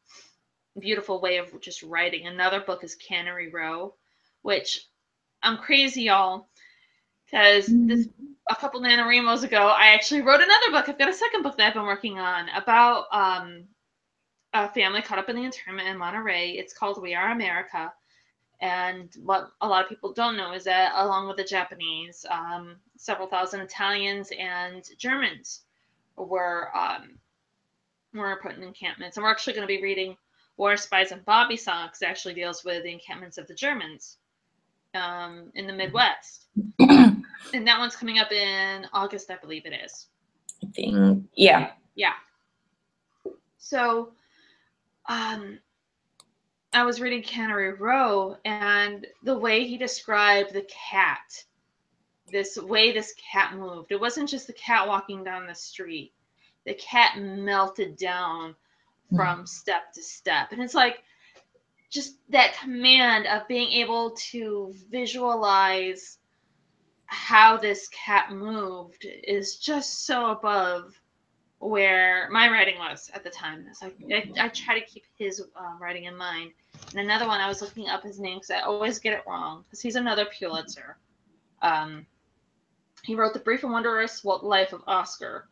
beautiful way of just writing. Another book is Cannery Row, which I'm crazy, y'all, because this a couple NaNoWriMos ago, I actually wrote another book. I've got a second book that I've been working on about um, a family caught up in the internment in Monterey. It's called We Are America. And what a lot of people don't know is that, along with the Japanese, um, several thousand Italians and Germans were um, were put in encampments. And we're actually going to be reading War Spies and Bobby Socks actually deals with the encampments of the Germans um, in the Midwest. and that one's coming up in August, I believe it is. I think, yeah. Yeah. So, um, I was reading Cannery Row, and the way he described the cat, this way this cat moved, it wasn't just the cat walking down the street. The cat melted down from step to step. And it's like just that command of being able to visualize how this cat moved is just so above where my writing was at the time. It's like I, I try to keep his uh, writing in mind. And another one, I was looking up his name because I always get it wrong because he's another Pulitzer. Um, he wrote The Brief and Wondrous Life of Oscar.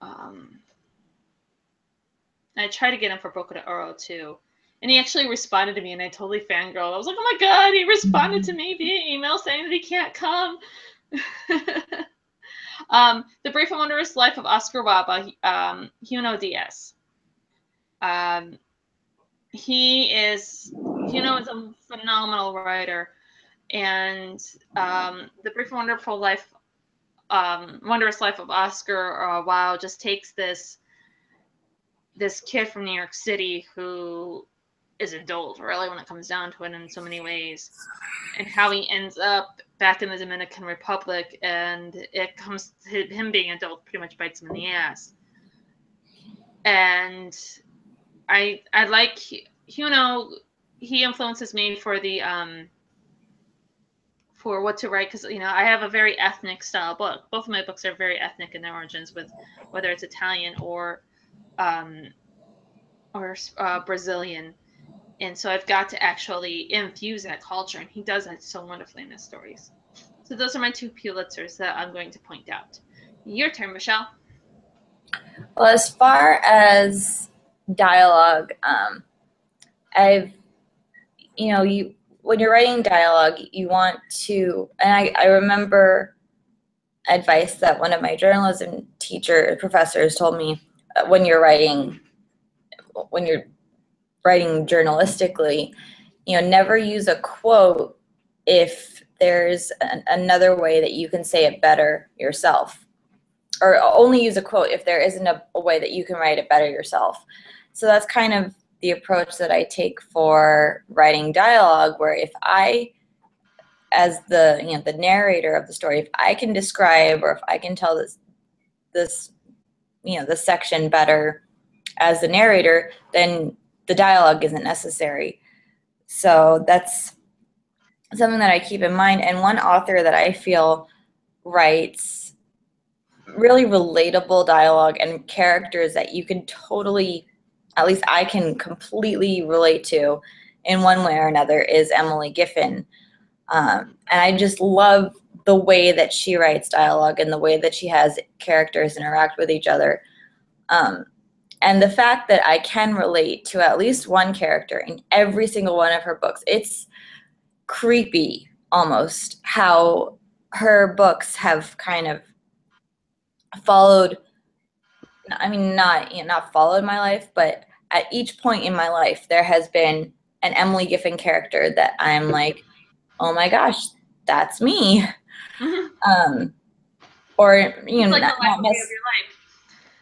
Um, I tried to get him for Boku de Oro too. and he actually responded to me, and I totally fangirled. I was like, "Oh my god, he responded to me via email saying that he can't come." um, the Brief and Wondrous Life of Oscar by um, Junot Diaz. Um, he is, Junot is a phenomenal writer, and um, the Brief and Wonderful Life, um, Wondrous Life of Oscar uh, Wilde just takes this this kid from New York City who is adult, really, when it comes down to it in so many ways, and how he ends up back in the Dominican Republic, and it comes to him being adult pretty much bites him in the ass. And I I like you know he influences me for the um for what to write because you know I have a very ethnic style book. Both of my books are very ethnic in their origins, with whether it's Italian or um, or uh, Brazilian and so I've got to actually infuse that culture, and he does that so wonderfully in his stories. So those are my two Pulitzers that I'm going to point out. Your turn, Michele. Well, as far as dialogue, um, I've, you know, you when you're writing dialogue, you want to, and I, I remember advice that one of my journalism teacher professors told me Uh, when you're writing, when you're writing journalistically, you know, never use a quote if there's an, another way that you can say it better yourself. Or only use a quote if there isn't a, a way that you can write it better yourself. So that's kind of the approach that I take for writing dialogue, where if I as the you know the narrator of the story if i can describe or if i can tell this this you know the section better as the narrator then the dialogue isn't necessary. So that's something that I keep in mind. And one author that I feel writes really relatable dialogue and characters that you can totally, at least I can completely relate to in one way or another is Emily Giffin. Um, and I just love the way that she writes dialogue and the way that she has characters interact with each other. Um, and the fact that I can relate to at least one character in every single one of her books, it's creepy almost how her books have kind of followed I mean not you know, not followed my life, but at each point in my life there has been an Emily Giffin character that I'm like, oh my gosh, that's me. Mm-hmm. Um, or you know, like not, not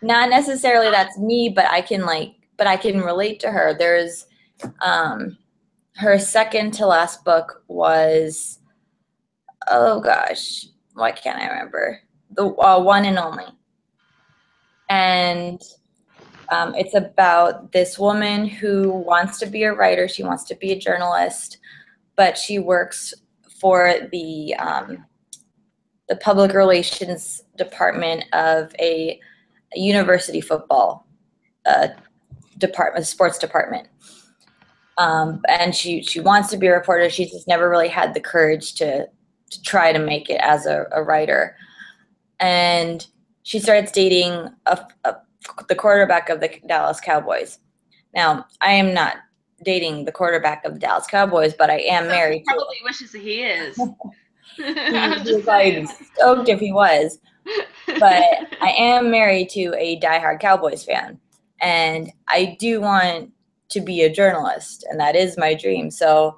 not necessarily that's me, but I can like, but I can relate to her. There's, um, her second to last book was, oh gosh, why can't I remember? The uh, one and only. And um, it's about this woman who wants to be a writer. She wants to be a journalist, but she works for the um, the public relations department of a university football uh, department, sports department. Um, and she she wants to be a reporter. She's just never really had the courage to to try to make it as a, a writer. And she starts dating a, a, the quarterback of the Dallas Cowboys. Now, I am not dating the quarterback of the Dallas Cowboys, but I am married. He probably to wishes he is. he, was like stoked if he was. But I am married to a diehard Cowboys fan, and I do want to be a journalist, and that is my dream. So,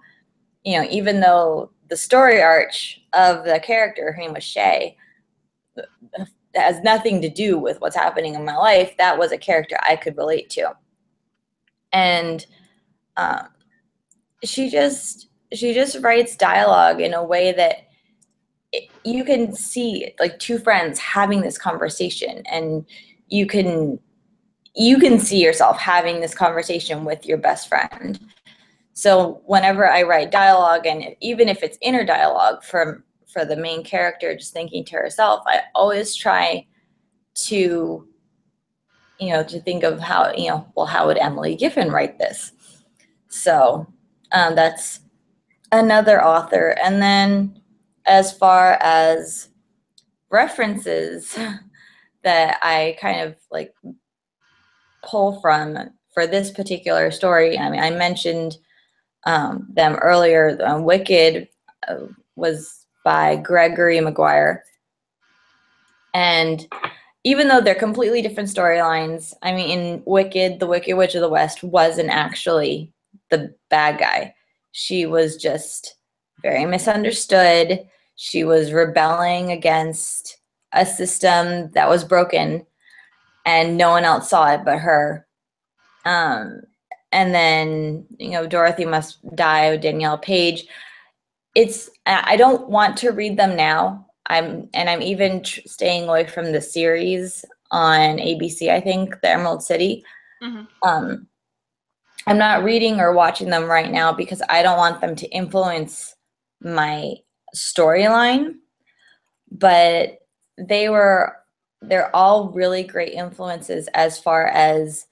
you know, even though the story arch of the character, her name was Shay, has nothing to do with what's happening in my life, that was a character I could relate to, and um, she just she just writes dialogue in a way that you can see like two friends having this conversation and you can you can see yourself having this conversation with your best friend. So whenever i write dialogue and even if it's inner dialogue for for the main character just thinking to herself i always try to you know to think of how you know well how would emily giffin write this? So um, that's another author. And then as far as references that I kind of like pull from for this particular story, I mean, I mentioned um, them earlier. Um, Wicked uh, was by Gregory Maguire, and even though they're completely different storylines, I mean, in Wicked, the Wicked Witch of the West wasn't actually the bad guy. She was just very misunderstood. She was rebelling against a system that was broken, and no one else saw it but her. Um, and then, you know, Dorothy Must Die, Danielle Paige. It's, I don't want to read them now I'm and I'm even tr- staying away from the series on ABC. I think the Emerald City. Mhm. Um, I'm not reading or watching them right now because I don't want them to influence my storyline. But they were they're all really great influences as far as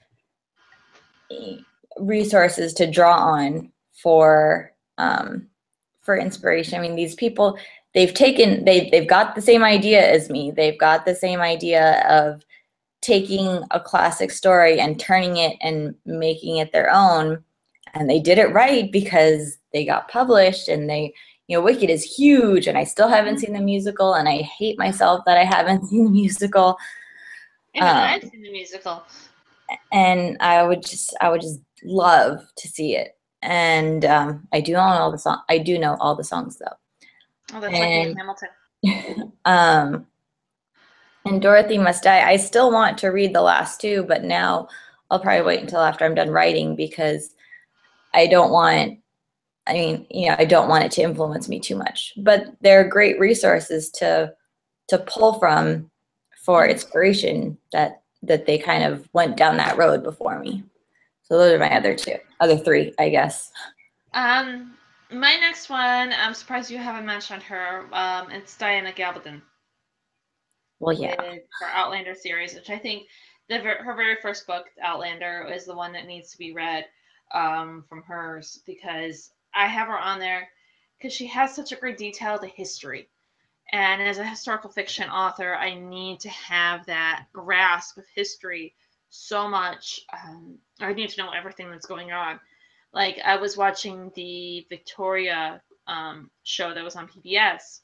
resources to draw on for um, for inspiration. I mean, these people they've taken they they've got the same idea as me. They've got the same idea of taking a classic story and turning it and making it their own. And they did it right because they got published and they you know Wicked is huge and I still haven't seen the musical and I hate myself that I haven't seen the musical. Even Um, I've seen the musical. and I would just I would just love to see it. And um, I do know all the song. I do know all the songs though. Oh, that's like and- Hamilton. um, and Dorothy Must Die. I still want to read the last two, but now I'll probably wait until after I'm done writing because I don't want. I mean, you know, I don't want it to influence me too much. But they're great resources to to pull from for inspiration that that they kind of went down that road before me. So those are my other two, other three, I guess. Um, my next one, I'm surprised you haven't mentioned her. Um, it's Diana Gabaldon Well, yeah. her Outlander series, which I think the her very first book, Outlander, is the one that needs to be read um, from hers because I have her on there because she has such a great detail to history. And as a historical fiction author, I need to have that grasp of history so much. Um, I need to know everything that's going on. Like I was watching the Victoria um, show that was on PBS,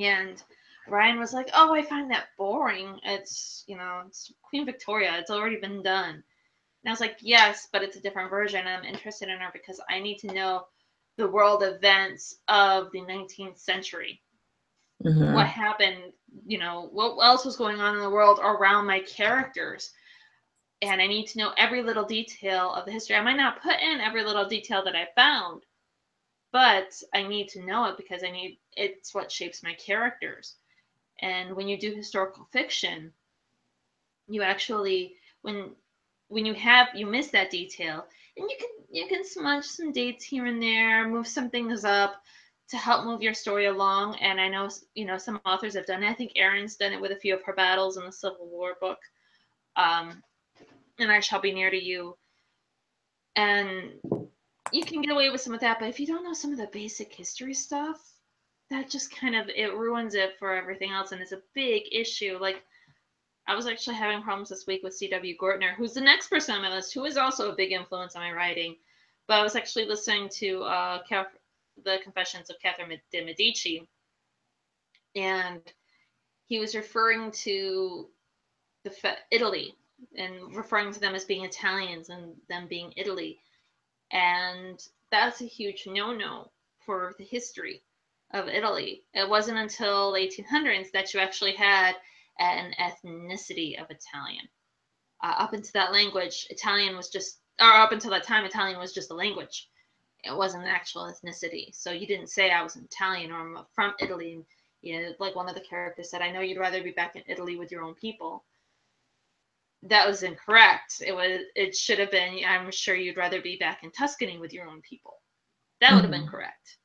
and Ryan was like, "Oh, I find that boring. It's you know, it's Queen Victoria. It's already been done." And I was like, "Yes, but it's a different version. I'm interested in her because I need to know the world events of the 19th century. Mhm. What happened? You know, what else was going on in the world around my characters." And I need to know every little detail of the history. I might not put in every little detail that I found, but I need to know it because I need it's what shapes my characters. And when you do historical fiction, you actually when when you have you miss that detail, and you can you can smudge some dates here and there, move some things up to help move your story along. And I know you know some authors have done it. I think Erin's done it with a few of her battles in the Civil War book. Um, and I shall be near to you. And you can get away with some of that, but if you don't know some of the basic history stuff, that just kind of it ruins it for everything else, and it's a big issue. Like I was actually having problems this week with C.W. Gortner, who's the next person on my list, who is also a big influence on my writing. But I was actually listening to uh, the Confessions of Catherine de Medici, and he was referring to the fe- Italy and referring to them as being Italians and them being Italy. And that's a huge no no for the history of Italy. It wasn't until the 1800s that you actually had an ethnicity of Italian. Uh, up until that language, Italian was just, or up until that time, Italian was just a language. It wasn't an actual ethnicity. So you didn't say I was an Italian or I'm from Italy. You know, like one of the characters said, I know you'd rather be back in Italy with your own people that was incorrect. It was it should have been I'm sure you'd rather be back in Tuscany with your own people. That would have been Mhm. correct.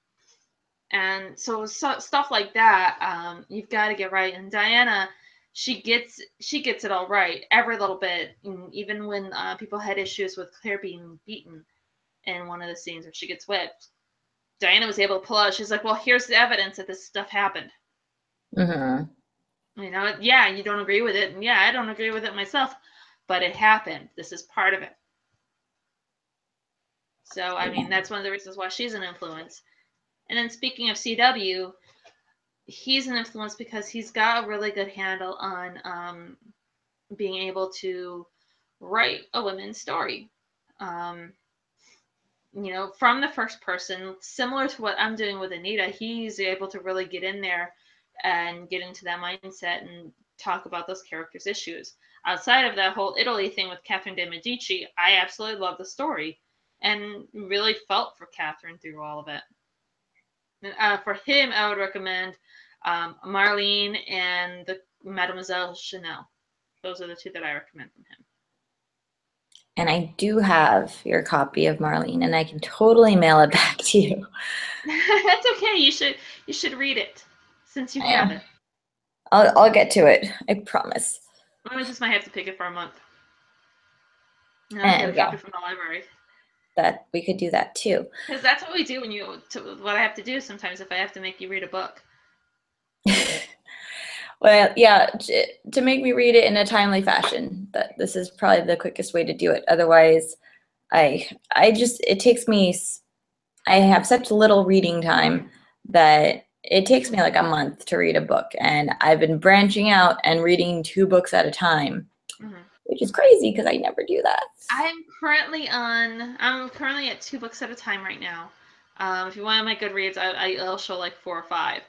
And so, so stuff like that, um, you've got to get right. And Diana, she gets she gets it all right every little bit. And even when uh, people had issues with Claire being beaten in one of the scenes where she gets whipped, Diana was able to pull out. She's like, "Well, here's the evidence that this stuff happened." Mhm. You know, yeah, you don't agree with it, and yeah, I don't agree with it myself, but it happened. This is part of it. So I mean, that's one of the reasons why she's an influence. And then speaking of CW, he's an influence because he's got a really good handle on um, being able to write a women's story. Um, you know, from the first person, similar to what I'm doing with Anita, he's able to really get in there and get into that mindset and talk about those characters' issues. Outside of that whole Italy thing with Catherine de Medici, I absolutely love the story and really felt for Catherine through all of it. And, uh, for him, I would recommend um, Marlene and the Mademoiselle Chanel. Those are the two that I recommend from him. And I do have your copy of Marlene, and I can totally mail it back to you. That's okay. You should you should read it since you have it. I'll I'll get to it. I promise. I just might have to pick it for a month. And I'll get a copy from the library. That we could do that too. Because that's what we do when you. To, what I have to do sometimes if I have to make you read a book. well, yeah, to, to make me read it in a timely fashion. That this is probably the quickest way to do it. Otherwise, I I just it takes me. I have such little reading time that it takes me like a month to read a book, and I've been branching out and reading two books at a time. Mm-hmm which is crazy because I never do that. I'm currently on. I'm currently at two books at a time right now. Um, if you want my Goodreads, I, I'll show like four or five.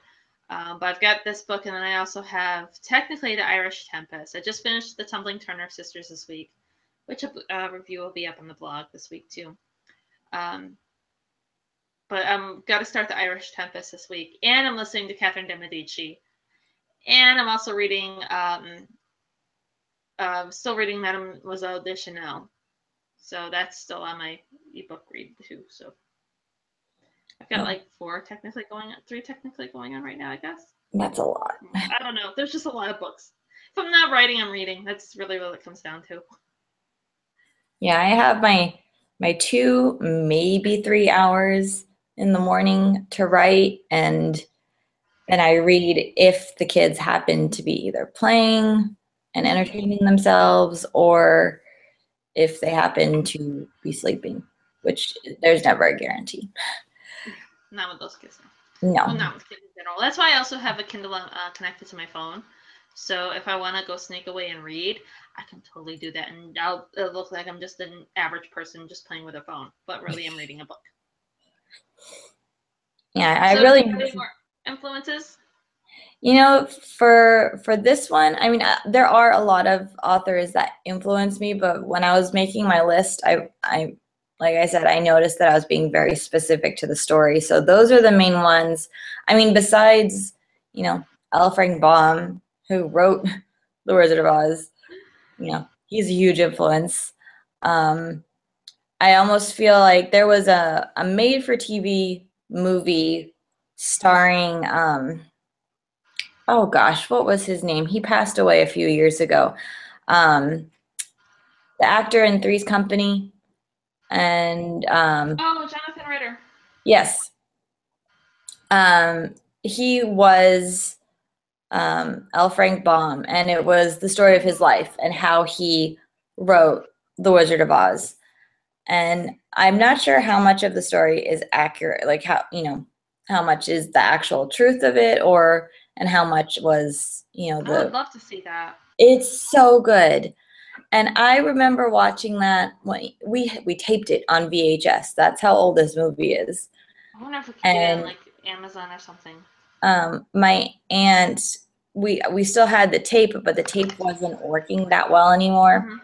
Um, but I've got this book, and then I also have technically the Irish Tempest. I just finished the Tumbling Turner Sisters this week, which a review will be up on the blog this week too. Um, but I'm got to start the Irish Tempest this week, and I'm listening to Catherine de Medici, and I'm also reading. Um, uh, still reading Mademoiselle de Chanel, so that's still on my ebook read too. So I've got like four technically going on, three technically going on right now, I guess. That's a lot. I don't know. There's just a lot of books. If I'm not writing, I'm reading. That's really what it comes down to. Yeah, I have my my two, maybe three hours in the morning to write, and then I read if the kids happen to be either playing and entertaining themselves, or if they happen to be sleeping, which there's never a guarantee. Not with those kids. No. Well, not with kids in general. That's why I also have a Kindle uh, connected to my phone. So if I want to go sneak away and read, I can totally do that, and I'll it'll look like I'm just an average person just playing with a phone, but really I'm reading a book. Yeah, I so really more influences. You know, for for this one, I mean, uh, there are a lot of authors that influence me, but when I was making my list, I I like I said, I noticed that I was being very specific to the story. So those are the main ones. I mean, besides, you know, L. Frank Baum, who wrote The Wizard of Oz, you know, he's a huge influence. Um, I almost feel like there was a, a made for TV movie starring, um, oh gosh, what was his name? He passed away a few years ago. Um, the actor in Three's Company and um, oh, Jonathan Ritter. Yes. Um, he was um, L. Frank Baum, and it was the story of his life and how he wrote The Wizard of Oz. And I'm not sure how much of the story is accurate, like how you know how much is the actual truth of it, or and how much was you know the. I would love to see that. It's so good. And I remember watching that when we we taped it on VHS. That's how old this movie is. I wonder if we can and, get it on like Amazon or something. Um, my aunt, we we still had the tape, but the tape wasn't working that well anymore. Mm-hmm.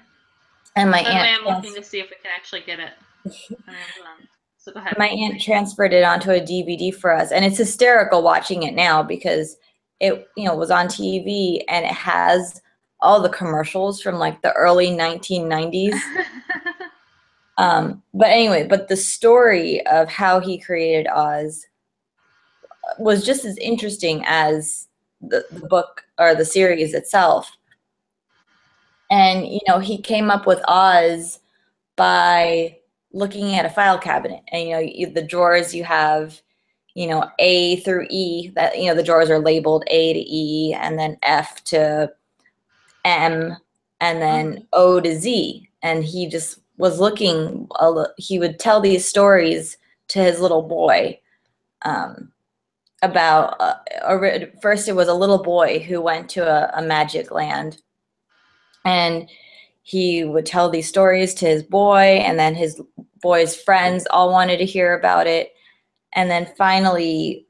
And my aunt. I'm looking to see if we can actually get it. so go ahead. My aunt transferred it onto a DVD for us, and it's hysterical watching it now because it you know was on TV and it has all the commercials from like the early 1990s. um, but anyway, but the story of how he created Oz was just as interesting as the, the book or the series itself. And, you know, he came up with Oz by looking at a file cabinet. And, you know, you, the drawers you have, you know, A through E, that, you know, the drawers are labeled A to E and then F to M and then mm-hmm. O to Z. And he just was looking, a he would tell these stories to his little boy um, about. Uh, ori- first, it was a little boy who went to a, a magic land, and he would tell these stories to his boy, and then his boy's friends all wanted to hear about it, and then finally.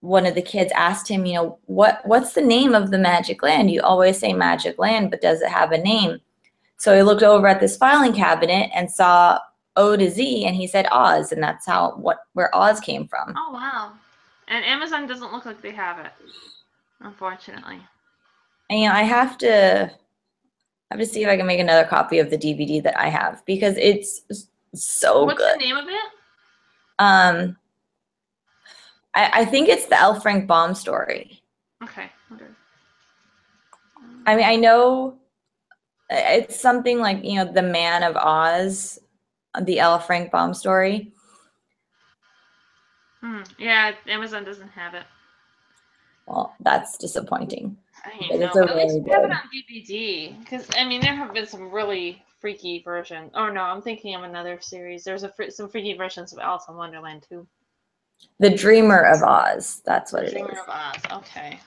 One of the kids asked him, you know, what what's the name of the magic land? You always say magic land, but does it have a name? So he looked over at this filing cabinet and saw O to Z, and he said Oz, and that's how what where Oz came from. Oh wow. And Amazon doesn't look like they have it, unfortunately. And you know, I have to I have to see if I can make another copy of the DVD that I have because it's so What's good. the name of it? Um, I, I think it's the L. Frank Baum story. Okay. okay. I mean, I know uh, it's something like you know, the Man of Oz, the L. Frank Baum story. Hmm. Yeah, Amazon doesn't have it. Well, that's disappointing. I know, it's at least really we have it on DVD. Because I mean, there have been some really freaky versions. Oh no, I'm thinking of another series. There's a fr- some freaky versions of Alice in Wonderland too. The Dreamer of Oz. That's what it Dreamer is. of Oz. Okay.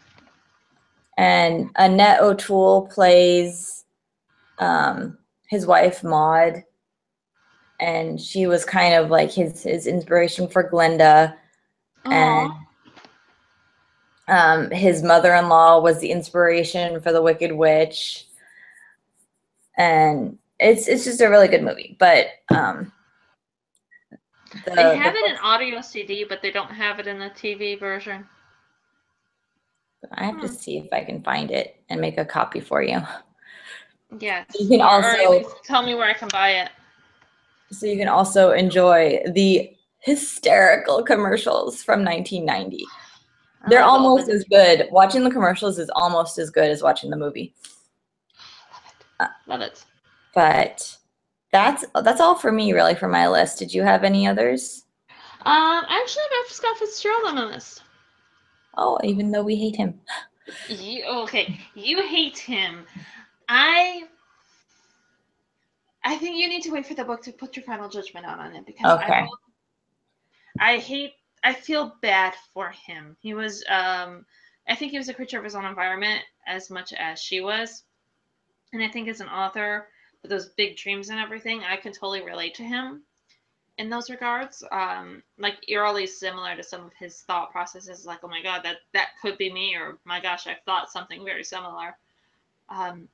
And Annette O'Toole plays um, his wife Maud, and she was kind of like his his inspiration for Glinda. And um, his mother-in-law was the inspiration for the Wicked Witch. And it's it's just a really good movie. But um, the, They have the it in audio CD, but they don't have it in the TV version. I have to Hmm. see if I can find it and make a copy for you. Yes. You can Or- or at also- least tell me where I can buy it. So you can also enjoy the hysterical commercials from 1990. They're almost as good. Watching the commercials is almost as good as watching the movie. Love it. Love it. But that's that's all for me really for my list. Did you have any others? Um, I actually, I have Scott Fitzgerald on my list. Oh, even though we hate him. You, okay, you hate him. I I think you need to wait for the book to put your final judgment out on it because Okay. I, I hate I feel bad for him. He was um I think he was a creature of his own environment as much as she was. And I think as an author those big dreams and everything, I can totally relate to him in those regards. Um, like eerily similar to some of his thought processes, like, oh my god, that that could be me, or my gosh, I've thought something very similar. Um,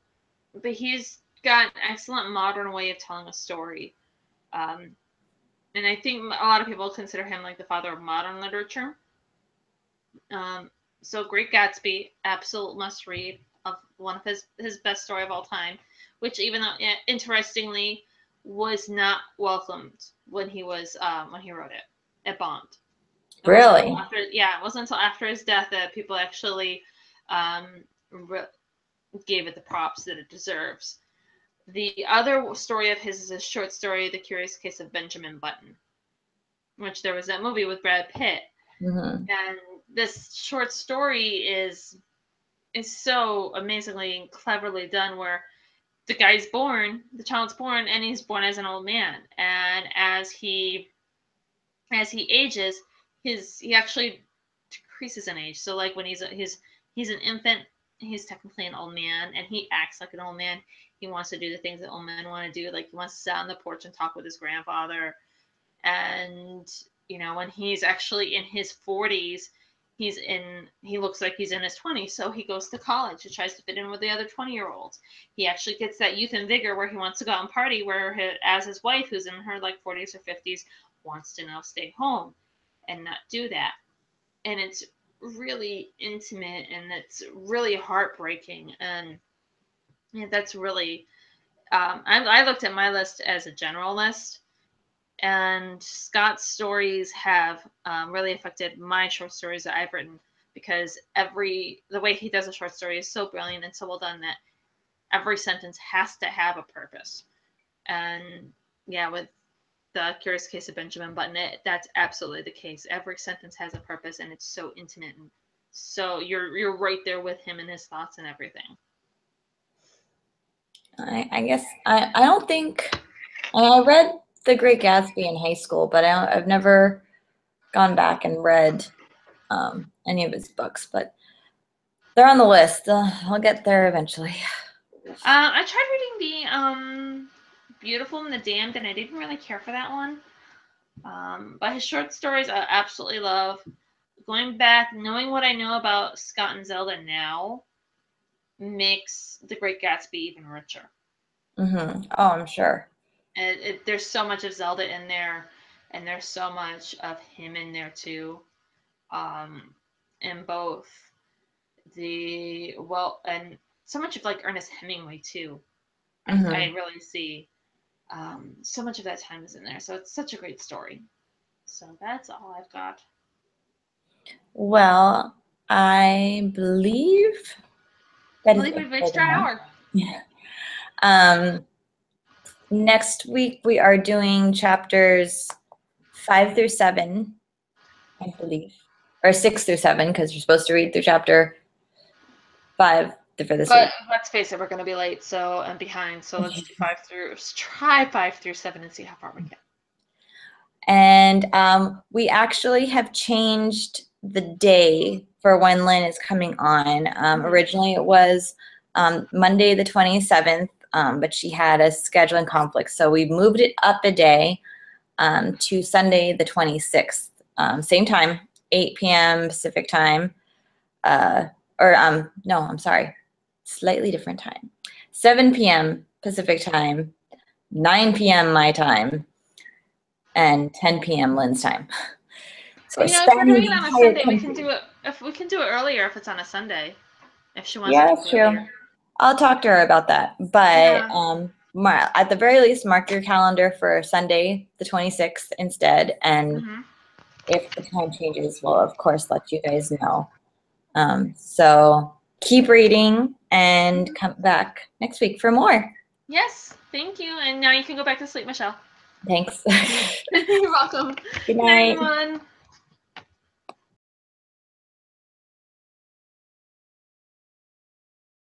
but he's got an excellent modern way of telling a story. Um, and I think a lot of people consider him like the father of modern literature. Um, so Great Gatsby, absolute must read of one of his his best story of all time, which even though interestingly was not welcomed when he was um, when he wrote it. It bombed. It Really? After, yeah, it wasn't until after his death that people actually um, re- gave it the props that it deserves. The other story of his is a short story, The Curious Case of Benjamin Button, which there was that movie with Brad Pitt Mhm. and this short story is is so amazingly and cleverly done where the guy's born the child's born and he's born as an old man. And as he as he ages his he actually decreases in age. So like when he's a, he's he's an infant he's technically an old man and he acts like an old man. He wants to do the things that old men want to do like he wants to sit on the porch and talk with his grandfather. And you know when he's actually in his 40s he's in he looks like he's in his 20s so he goes to college. He tries to fit in with the other 20 year olds he actually gets that youth and vigor where he wants to go out and party where he, as his wife who's in her like 40s or 50s wants to now stay home and not do that. And it's really intimate and it's really heartbreaking and yeah, that's really um, I, I looked at my list as a general list and Scott's stories have um, really affected my short stories that I've written because every the way he does a short story is so brilliant and so well done that every sentence has to have a purpose. And yeah, with the Curious Case of Benjamin Button, it, that's absolutely the case. Every sentence has a purpose, and it's so intimate and so you're you're right there with him and his thoughts and everything. I, I guess I, I don't think I read The Great Gatsby in high school, but I, I've never gone back and read um, any of his books. But they're on the list. Uh, I'll get there eventually. Um, I tried reading the um, Beautiful and the Damned, and I didn't really care for that one. Um, but his short stories I absolutely love. Going back, knowing what I know about Scott and Zelda now makes The Great Gatsby even richer. hmm Oh, I'm sure. And it, there's so much of Zelda in there, and there's so much of him in there too. Um, in both the well, and so much of like Ernest Hemingway too. I- Mhm. I, really see um, so much of that time is in there. So it's such a great story. So that's all I've got. Well, I believe that I believe we've reached our hour. Yeah. Um, next week we are doing chapters five through seven, I believe, or six through seven because you're supposed to read through chapter five for this But week. let's face it, we're going to be late, so and behind. So let's do five through. Let's try five through seven and see how far we get. And um, we actually have changed the day for when Lynn is coming on. Um, Mhm. originally, it was um, Monday the 27th, um, but she had a scheduling conflict. So we moved it up a day um, to Sunday the 26th. Um, same time, 8 p.m. Pacific time. Uh, or, um, no, I'm sorry, slightly different time. 7 p.m. Pacific time, 9 p.m. my time and 10 p.m. Lynn's time. So you know, if we're doing it on a Sunday, we can do it. If we can do it earlier, if it's on a Sunday, if she wants. Yeah, to that's true. earlier. I'll talk to her about that. But Yeah. um, mar- at the very least, mark your calendar for Sunday, the 26th instead. And Mhm. if the time changes, we'll of course let you guys know. Um, so keep reading and come back next week for more. Yes, thank you. And now you can go back to sleep, Michele. Thanks. You're welcome. Good Good night, night. everyone.